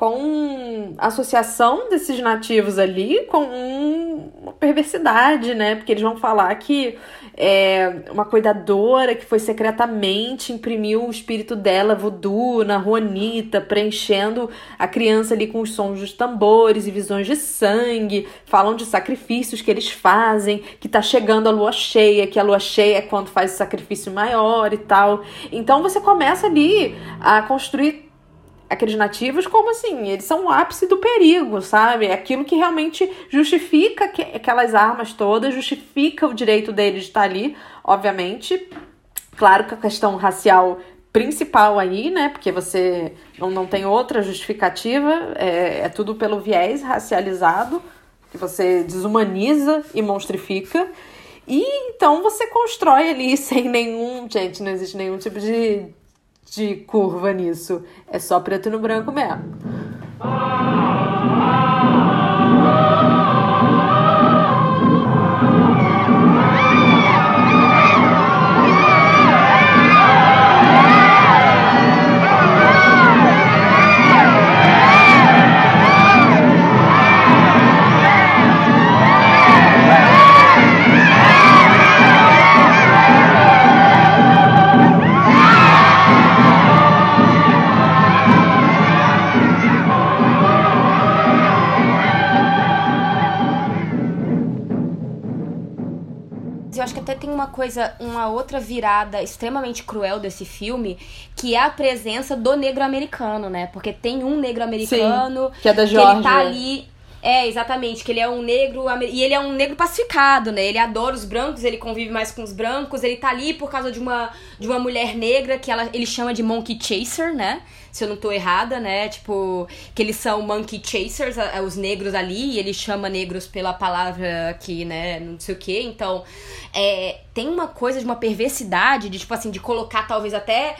com associação desses nativos ali com um- uma perversidade, né, porque eles vão falar que é, uma cuidadora que foi secretamente imprimiu o espírito dela, voodoo, na Juanita, preenchendo a criança ali com os sons dos tambores e visões de sangue, falam de sacrifícios que eles fazem, que tá chegando a lua cheia, que a lua cheia é quando faz o sacrifício maior e tal. Então você começa ali a construir aqueles nativos como assim, eles são o ápice do perigo, sabe? É aquilo que realmente justifica que, aquelas armas todas, justifica o direito deles de estar ali, obviamente. Claro que a questão racial principal aí, né? Porque você não, não tem outra justificativa, é, é tudo pelo viés racializado, que você desumaniza e monstrifica. E então você constrói ali [laughs] sem nenhum. Gente, não existe nenhum tipo de, de curva nisso. É só preto no branco mesmo. Que até tem uma coisa, uma outra virada extremamente cruel desse filme, que é a presença do negro americano, né? Porque tem um negro americano que é da ele Geórgia. tá ali. É, exatamente, que ele é um negro. E ele é um negro pacificado, né? Ele adora os brancos, ele convive mais com os brancos, ele tá ali por causa de uma, de uma mulher negra que ela, ele chama de Monkey Chaser, né? Se eu não tô errada, né? Tipo, que eles são Monkey Chasers, os negros ali, e ele chama negros pela palavra aqui, né? Não sei o quê. Então, é, tem uma coisa de uma perversidade, de tipo assim, de colocar talvez até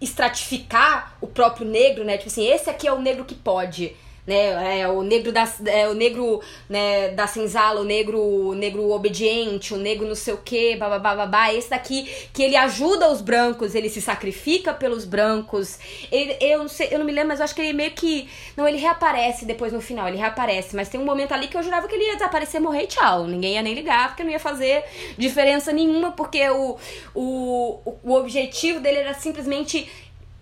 estratificar o próprio negro, né? Tipo assim, esse aqui é o negro que pode. Né, é o negro da é o negro né, da senzala, o negro negro obediente, o negro não sei o que, babá, babá, esse daqui que ele ajuda os brancos, ele se sacrifica pelos brancos. Ele, eu não sei, eu não me lembro, mas eu acho que ele meio que não, ele reaparece depois no final, ele reaparece, mas tem um momento ali que eu jurava que ele ia desaparecer, morrer e tchau. Ninguém ia nem ligar, porque não ia fazer diferença nenhuma, porque o, o, o objetivo dele era simplesmente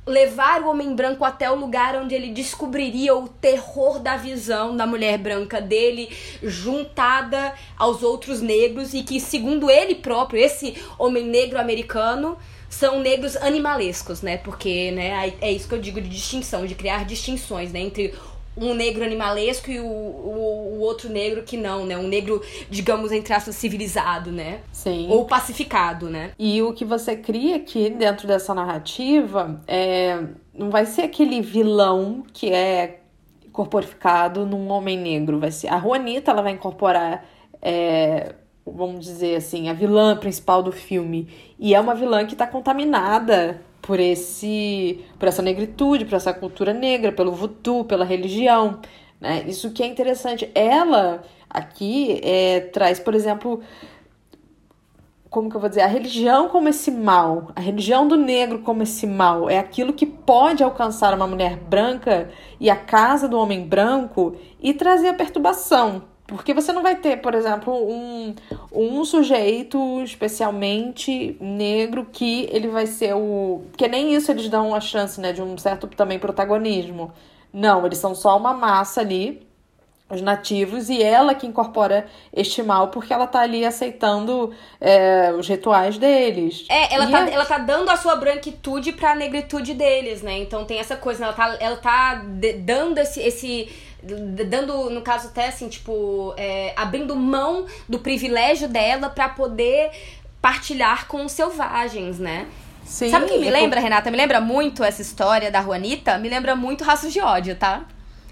levar o homem branco até o lugar onde ele descobriria o terror da visão da mulher branca dele juntada aos outros negros e que segundo ele próprio esse homem negro americano são negros animalescos, né? Porque, né, aí é isso que eu digo de distinção, de criar distinções, né, entre um negro animalesco e o, o, o outro negro que não, né? Um negro, digamos, entre aspas, civilizado, né? Sim. Ou pacificado, né? E o que você cria aqui dentro dessa narrativa é, não vai ser aquele vilão que é corporificado num homem negro. Vai ser a Juanita, ela vai incorporar, é, vamos dizer assim, a vilã principal do filme. E é uma vilã que está contaminada por esse, por essa negritude, por essa cultura negra, pelo voodoo, pela religião. Né? Isso que é interessante. Ela aqui é, traz, por exemplo, como que eu vou dizer, a religião como esse mal, a religião do negro como esse mal, é aquilo que pode alcançar uma mulher branca e a casa do homem branco e trazer a perturbação. Porque você não vai ter, por exemplo, um, um sujeito especialmente negro que ele vai ser o. Porque nem isso eles dão a chance, né, de um certo também protagonismo. Não, eles são só uma massa ali os nativos e ela que incorpora este mal porque ela tá ali aceitando é, os rituais deles. É, ela E tá, é- ela tá dando a sua branquitude pra negritude deles, né? Então tem essa coisa, né? ela tá, ela tá dando esse, esse. Dando, no caso, até assim, tipo, é, abrindo mão do privilégio dela pra poder partilhar com os selvagens, né? Sim, Sabe o que me lembra, Renata? Me lembra muito essa história da Juanita? Me lembra muito Rastros de Ódio, tá?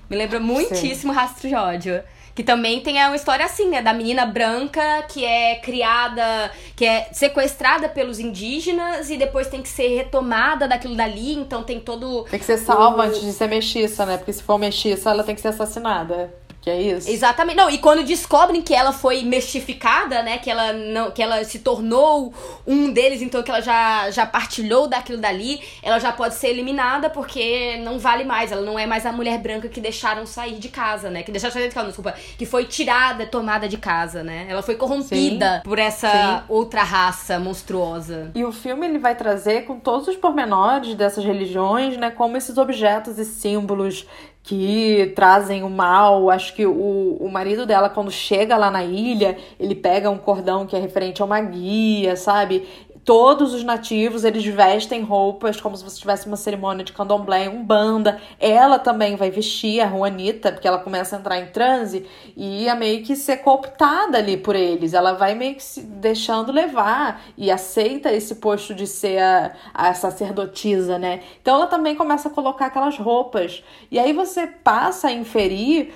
Me lembra muitíssimo Rastros de Ódio. Que também tem uma história assim, né? Da menina branca que é criada, que é sequestrada pelos indígenas e depois tem que ser retomada daquilo dali. Então tem todo. Tem que ser salva o... antes de ser mexiça, né? Porque se for mexiça, ela tem que ser assassinada. Que é isso? Exatamente. Não, e quando descobrem que ela foi mestificada, né? Que ela não, que ela se tornou um deles, então que ela já, já partilhou daquilo dali, ela já pode ser eliminada porque não vale mais. Ela não é mais a mulher branca que deixaram sair de casa, né? Que deixaram sair de casa, desculpa. Que foi tirada, tomada de casa, né? Ela foi corrompida Sim. por essa Sim. outra raça monstruosa. E o filme ele vai trazer com todos os pormenores dessas religiões, né? Como esses objetos e símbolos que trazem o mal. Acho que o, o marido dela, quando chega lá na ilha, ele pega um cordão que é referente a uma guia, sabe? Todos os nativos, eles vestem roupas como se você tivesse uma cerimônia de candomblé, umbanda. Ela também vai vestir a Juanita, porque ela começa a entrar em transe e ia meio que ser cooptada ali por eles. Ela vai meio que se deixando levar e aceita esse posto de ser a, a sacerdotisa, né? Então ela também começa a colocar aquelas roupas. E aí você passa a inferir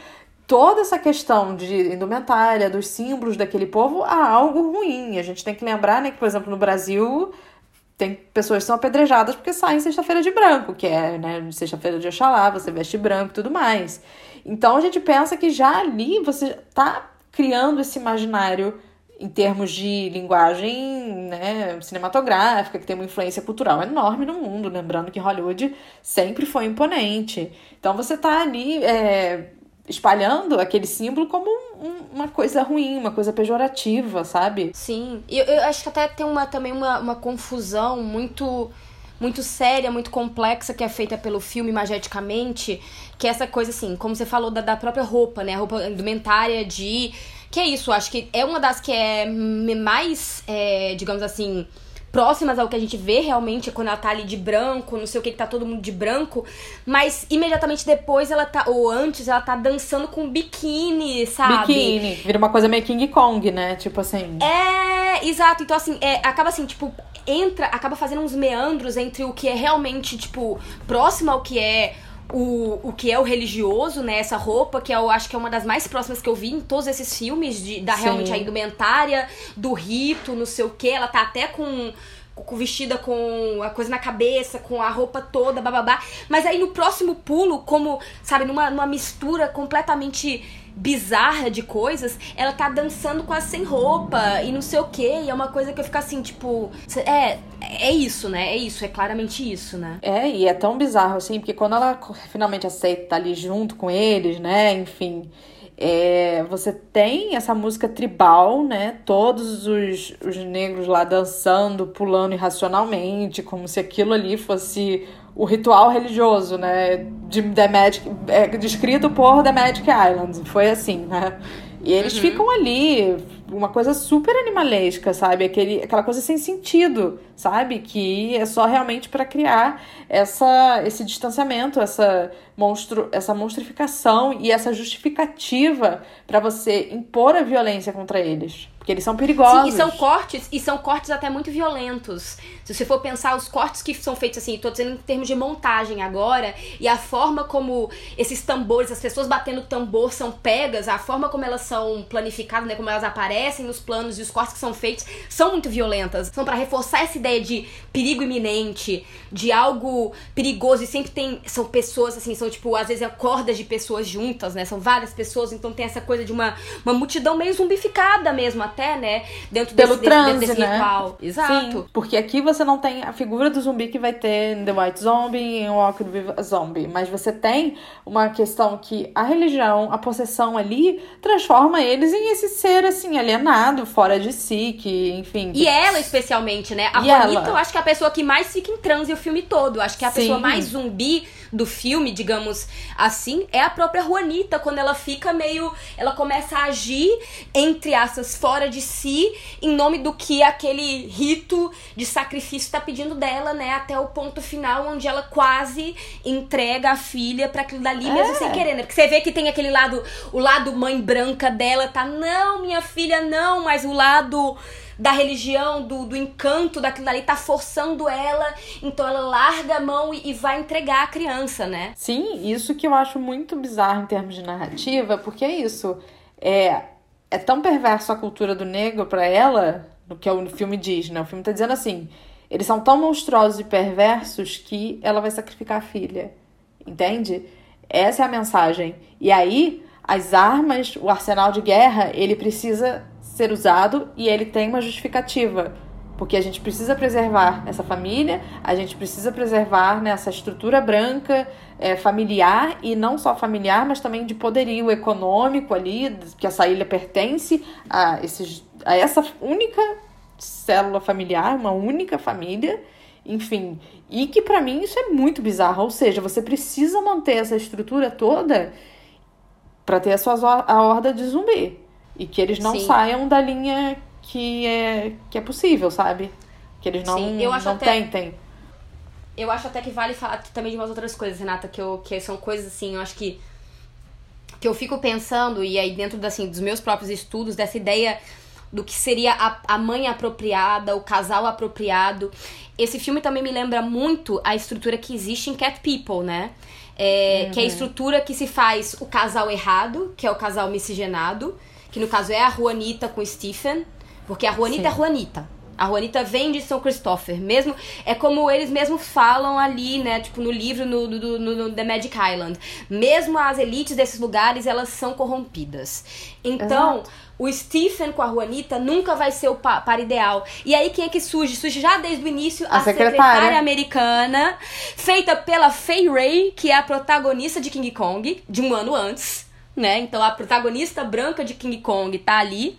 toda essa questão de indumentária, dos símbolos daquele povo, a algo ruim. A gente tem que lembrar, né, que, por exemplo, no Brasil tem pessoas que são apedrejadas porque saem sexta-feira de branco, que é, né, sexta-feira de Oxalá, você veste branco e tudo mais. Então a gente pensa que já ali você tá criando esse imaginário em termos de linguagem né, cinematográfica, que tem uma influência cultural enorme no mundo, lembrando que Hollywood sempre foi imponente. Então você tá ali é, espalhando aquele símbolo como um, uma coisa ruim, uma coisa pejorativa, sabe? Sim, eu, eu acho que até tem uma, também uma, uma confusão muito muito séria, muito complexa que é feita pelo filme imageticamente, que é essa coisa assim, como você falou da, da própria roupa, né? A roupa indumentária de. Que é isso, acho que é uma das que é mais, é, digamos assim, próximas ao que a gente vê realmente quando ela tá ali de branco, não sei o que, que tá todo mundo de branco, mas imediatamente depois ela tá, ou antes, ela tá dançando com biquíni, sabe? Biquíni, vira uma coisa meio King Kong, né? Tipo assim. É, exato. Então, assim, é, acaba assim, tipo, entra, acaba fazendo uns meandros entre o que é realmente, tipo, próximo ao que é o, o que é o religioso, né? Essa roupa, que eu acho que é uma das mais próximas que eu vi em todos esses filmes, de, da Sim. realmente a indumentária, do rito, não sei o que. Ela tá até com com, vestida com a coisa na cabeça, com a roupa toda, bababá. Mas aí no próximo pulo, como, sabe, numa, numa mistura completamente bizarra de coisas, ela tá dançando quase sem roupa e não sei o que. E é uma coisa que eu fico assim, tipo. É, é isso, né? É isso, é claramente isso, né? É, e é tão bizarro assim, porque quando ela finalmente aceita estar ali junto com eles, né? Enfim. É, você tem essa música tribal, né? Todos os, os negros lá dançando, pulando irracionalmente, como se aquilo ali fosse o ritual religioso, né? De The Magic, é, descrito por The Magic Island. Foi assim, né? E eles uhum. ficam ali, uma coisa super animalesca, sabe? Aquele, aquela coisa sem sentido, sabe? Que é só realmente para criar essa, esse distanciamento, essa, monstro, essa monstrificação e essa justificativa para você impor a violência contra eles. Porque eles são perigosos. Sim, e são cortes, e são cortes até muito violentos. Se você for pensar os cortes que são feitos assim, tô dizendo em termos de montagem agora, e a forma como esses tambores, as pessoas batendo tambor são pegas, a forma como elas são planificadas, né, como elas aparecem nos planos e os cortes que são feitos são muito violentas. São para reforçar essa ideia de perigo iminente, de algo perigoso e sempre tem são pessoas assim, são tipo, às vezes é cordas de pessoas juntas, né? São várias pessoas, então tem essa coisa de uma, uma multidão meio zumbificada mesmo até, né? Dentro Pelo desse, transe, desse, desse né? ritual. Exato. Sim, porque aqui você não tem a figura do zumbi que vai ter em The White Zombie e em Walk a Zombie, mas você tem uma questão que a religião, a possessão ali transforma eles em esse ser assim alienado, fora de si, que, enfim. E ela especialmente, né? A e Juanita, ela? eu acho que é a pessoa que mais fica em transe o filme todo. Eu acho que é a Sim. pessoa mais zumbi do filme, digamos assim, é a própria Juanita, quando ela fica meio. Ela começa a agir, entre aspas, fora de si, em nome do que aquele rito de sacrifício está pedindo dela, né? Até o ponto final, onde ela quase entrega a filha para aquilo dali, mesmo é. sem querer, né? Porque você vê que tem aquele lado, o lado mãe branca dela tá, não, minha filha, não, mas o lado da religião, do, do encanto daquilo ali, tá forçando ela, então ela larga a mão e, e vai entregar a criança, né? Sim, isso que eu acho muito bizarro em termos de narrativa, porque é isso é, é tão perverso a cultura do negro para ela, no que o filme diz, né? O filme tá dizendo assim: eles são tão monstruosos e perversos que ela vai sacrificar a filha. Entende? Essa é a mensagem. E aí, as armas, o arsenal de guerra, ele precisa ser usado e ele tem uma justificativa. Porque a gente precisa preservar essa família, a gente precisa preservar né, essa estrutura branca é, familiar, e não só familiar, mas também de poderio econômico ali, que essa ilha pertence a, esses, a essa única célula familiar, uma única família, enfim. E que para mim isso é muito bizarro. Ou seja, você precisa manter essa estrutura toda para ter a sua a horda de zumbi. E que eles não Sim. saiam da linha que é, que é possível, sabe? Que eles não, Sim, eu acho não até, tentem. Eu acho até que vale falar também de umas outras coisas, Renata, que, eu, que são coisas assim, eu acho que. Que eu fico pensando, e aí dentro assim, dos meus próprios estudos, dessa ideia do que seria a, a mãe apropriada, o casal apropriado. Esse filme também me lembra muito a estrutura que existe em Cat People, né? É, uhum. Que é a estrutura que se faz o casal errado, que é o casal miscigenado, que no caso é a Juanita com o Stephen, porque a Juanita Sim. é Juanita. A Juanita vem de São Christopher. Mesmo, é como eles mesmos falam ali, né? Tipo, no livro no, no, no, no, The Magic Island. Mesmo as elites desses lugares, elas são corrompidas. Então, Exato. o Stephen com a Juanita nunca vai ser o par ideal. E aí, quem é que surge? Surge já desde o início a, a secretária. secretária. americana, feita pela Fay Ray, que é a protagonista de King Kong, de um ano antes. Né? Então, a protagonista branca de King Kong tá ali.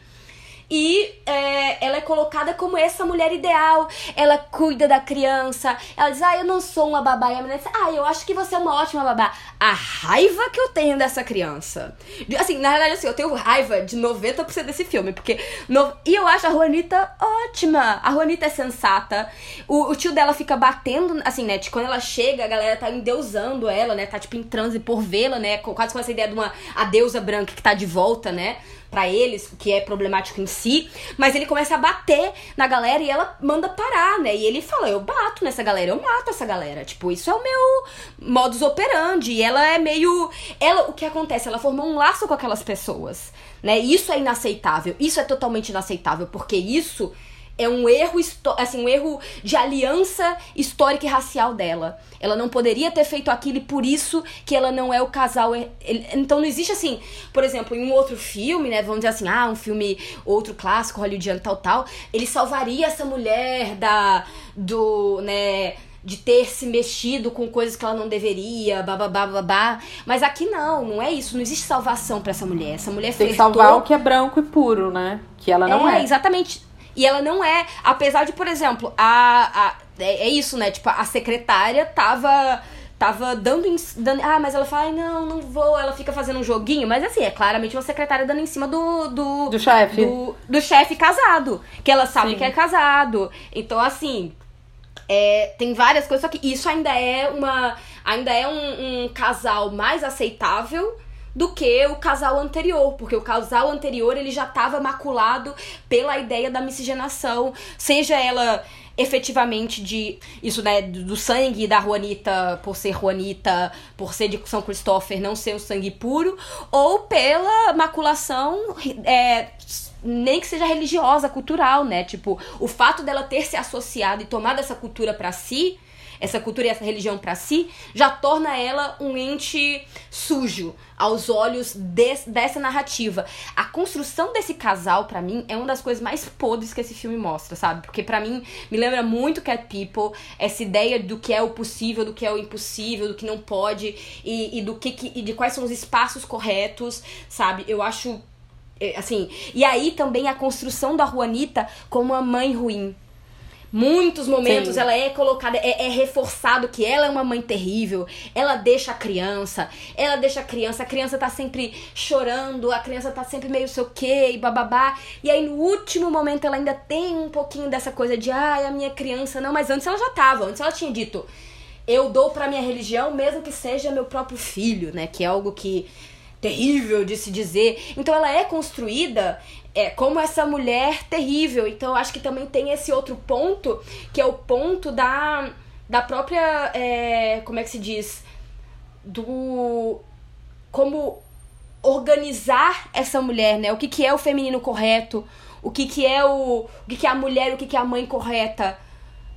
E é, ela é colocada como essa mulher ideal. Ela cuida da criança. Ela diz: Ah, eu não sou uma babá. E a menina diz: Ah, eu acho que você é uma ótima babá. A raiva que eu tenho dessa criança. Assim, na verdade, assim, eu tenho raiva de 90% desse filme. Porque. No... E eu acho a Juanita ótima. A Juanita é sensata. O, o tio dela fica batendo, assim, né? Quando ela chega, a galera tá endeusando ela, né? Tá, tipo, em transe por vê-la, né? Quase com essa ideia de uma a deusa branca que tá de volta, né? Para eles, que é problemático em si, mas ele começa a bater na galera e ela manda parar, né? E ele fala: "Eu bato nessa galera, eu mato essa galera". Tipo, isso é o meu modus operandi. E ela é meio ela, o que acontece? Ela formou um laço com aquelas pessoas, né? Isso é inaceitável. Isso é totalmente inaceitável, porque isso é um erro, assim, um erro de aliança histórica e racial dela. Ela não poderia ter feito aquilo e por isso que ela não é o casal. Então não existe assim, por exemplo, em um outro filme, né? Vamos dizer assim, ah, um filme, outro clássico, hollywoodiano, tal, tal. Ele salvaria essa mulher da. do. né? de ter se mexido com coisas que ela não deveria, bababá, babá. Mas aqui não, não é isso. Não existe salvação para essa mulher. Essa mulher Tem que salvar o que é branco e puro, né? Que ela não é. É, exatamente. E ela não é, apesar de, por exemplo, a, a é, é isso, né? Tipo, a secretária tava tava dando, dando, Ah, mas ela fala, não, não vou. Ela fica fazendo um joguinho. Mas assim, é claramente uma secretária dando em cima do. Do, do chefe. Do, do chefe casado. Que ela sabe Sim. que é casado. Então, assim. É, tem várias coisas, só que isso ainda é uma. Ainda é um, um casal mais aceitável do que o casal anterior, porque o casal anterior ele já estava maculado pela ideia da miscigenação, seja ela efetivamente de isso, né, do sangue da Juanita por ser Juanita, por ser de São Christopher, não ser o sangue puro, ou pela maculação é, nem que seja religiosa, cultural, né? Tipo, o fato dela ter se associado e tomado essa cultura para si essa cultura e essa religião para si, já torna ela um ente sujo aos olhos dessa narrativa. A construção desse casal, para mim, é uma das coisas mais podres que esse filme mostra, sabe? Porque para mim me lembra muito Cat People, essa ideia do que é o possível, do que é o impossível, do que não pode e, e do que, que e de quais são os espaços corretos, sabe? Eu acho é, assim, e aí também a construção da Juanita como uma mãe ruim, Muitos momentos Sim. ela é colocada, é, é, reforçado que ela é uma mãe terrível, ela deixa a criança, ela deixa a criança, a criança tá sempre chorando, a criança tá sempre meio sei o quê e bababá. E aí no último momento ela ainda tem um pouquinho dessa coisa de, ai, a minha criança, não, mas antes ela já tava, antes ela tinha dito, eu dou pra minha religião mesmo que seja meu próprio filho, né? Que é algo que terrível de se dizer. Então ela é construída é, como essa mulher terrível. Então acho que também tem esse outro ponto, que é o ponto da, da própria. É, como é que se diz? Do. Como organizar essa mulher, né? O que, que é o feminino correto, o que, que é o, o que, que é a mulher, o que, que é a mãe correta.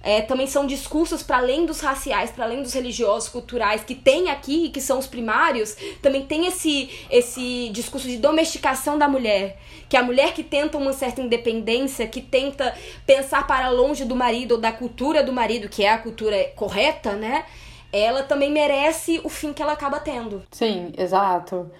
É, também são discursos para além dos raciais, para além dos religiosos, culturais que tem aqui, que são os primários, também tem esse esse discurso de domesticação da mulher, que é a mulher que tenta uma certa independência, que tenta pensar para longe do marido ou da cultura do marido, que é a cultura correta, né? Ela também merece o fim que ela acaba tendo. Sim, exato.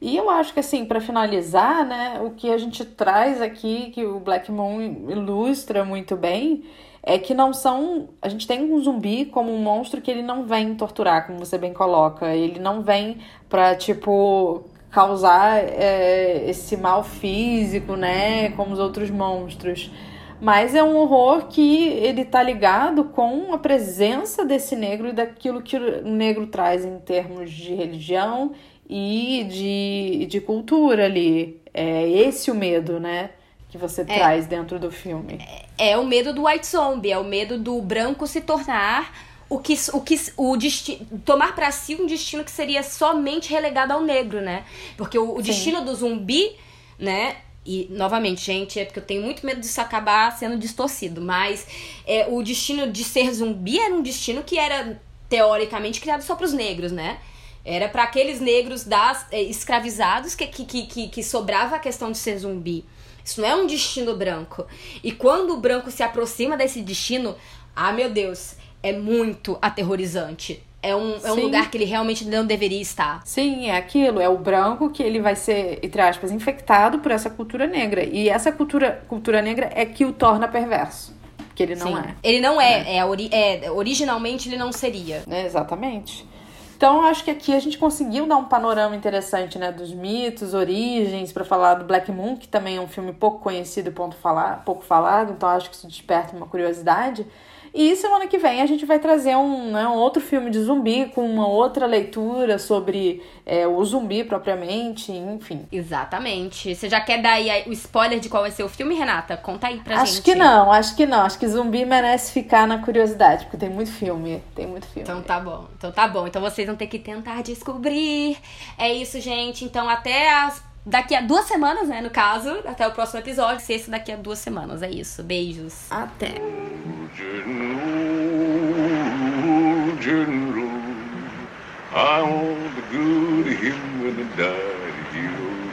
E eu acho que, assim, para finalizar, né, o que a gente traz aqui, que o Black Moon ilustra muito bem, é que não são. A gente tem um zumbi como um monstro que ele não vem torturar, como você bem coloca. Ele não vem pra, tipo, causar é, esse mal físico, né, como os outros monstros. Mas é um horror que ele tá ligado com a presença desse negro e daquilo que o negro traz em termos de religião e de, de cultura ali. É esse o medo, né? Que você é, traz dentro do filme. É, é o medo do white zombie, é o medo do branco se tornar o que o que o destino tomar para si um destino que seria somente relegado ao negro, né? Porque o, o destino do zumbi, né? E novamente, gente, é porque eu tenho muito medo disso acabar sendo distorcido, mas é, o destino de ser zumbi era um destino que era teoricamente criado só para os negros, né? Era para aqueles negros das, é, escravizados que, que, que, que sobrava a questão de ser zumbi. Isso não é um destino branco. E quando o branco se aproxima desse destino, ah, meu Deus, é muito aterrorizante. É um, é um lugar que ele realmente não deveria estar. Sim, é aquilo. É o branco que ele vai ser, entre aspas, infectado por essa cultura negra. E essa cultura, cultura negra é que o torna perverso. Que ele não Sim. é. Ele não é. É. é, ori é originalmente ele não seria. É, exatamente. Então, acho que aqui a gente conseguiu dar um panorama interessante, né, dos mitos, origens, para falar do Black Moon, que também é um filme pouco conhecido e pouco falado, então acho que isso desperta uma curiosidade. E semana que vem a gente vai trazer um, né, um outro filme de zumbi com uma outra leitura sobre é, o zumbi propriamente, enfim. Exatamente. Você já quer dar aí o spoiler de qual vai ser o filme, Renata? Conta aí pra acho gente. Acho que não, acho que não. Acho que zumbi merece ficar na curiosidade, porque tem muito filme. Tem muito filme. Então tá bom. Então tá bom. Então vocês vão ter que tentar descobrir. É isso, gente. Então até as daqui a duas semanas, né? No caso, até o próximo episódio. Sexta daqui a duas semanas. É isso. Beijos. Até.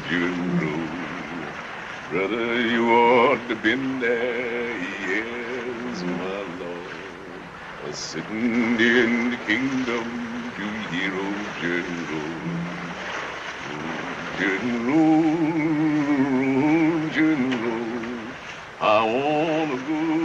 You. Brother, you ought to been there, yes, my lord. A sitting in the kingdom hero general. General, General, I wanna go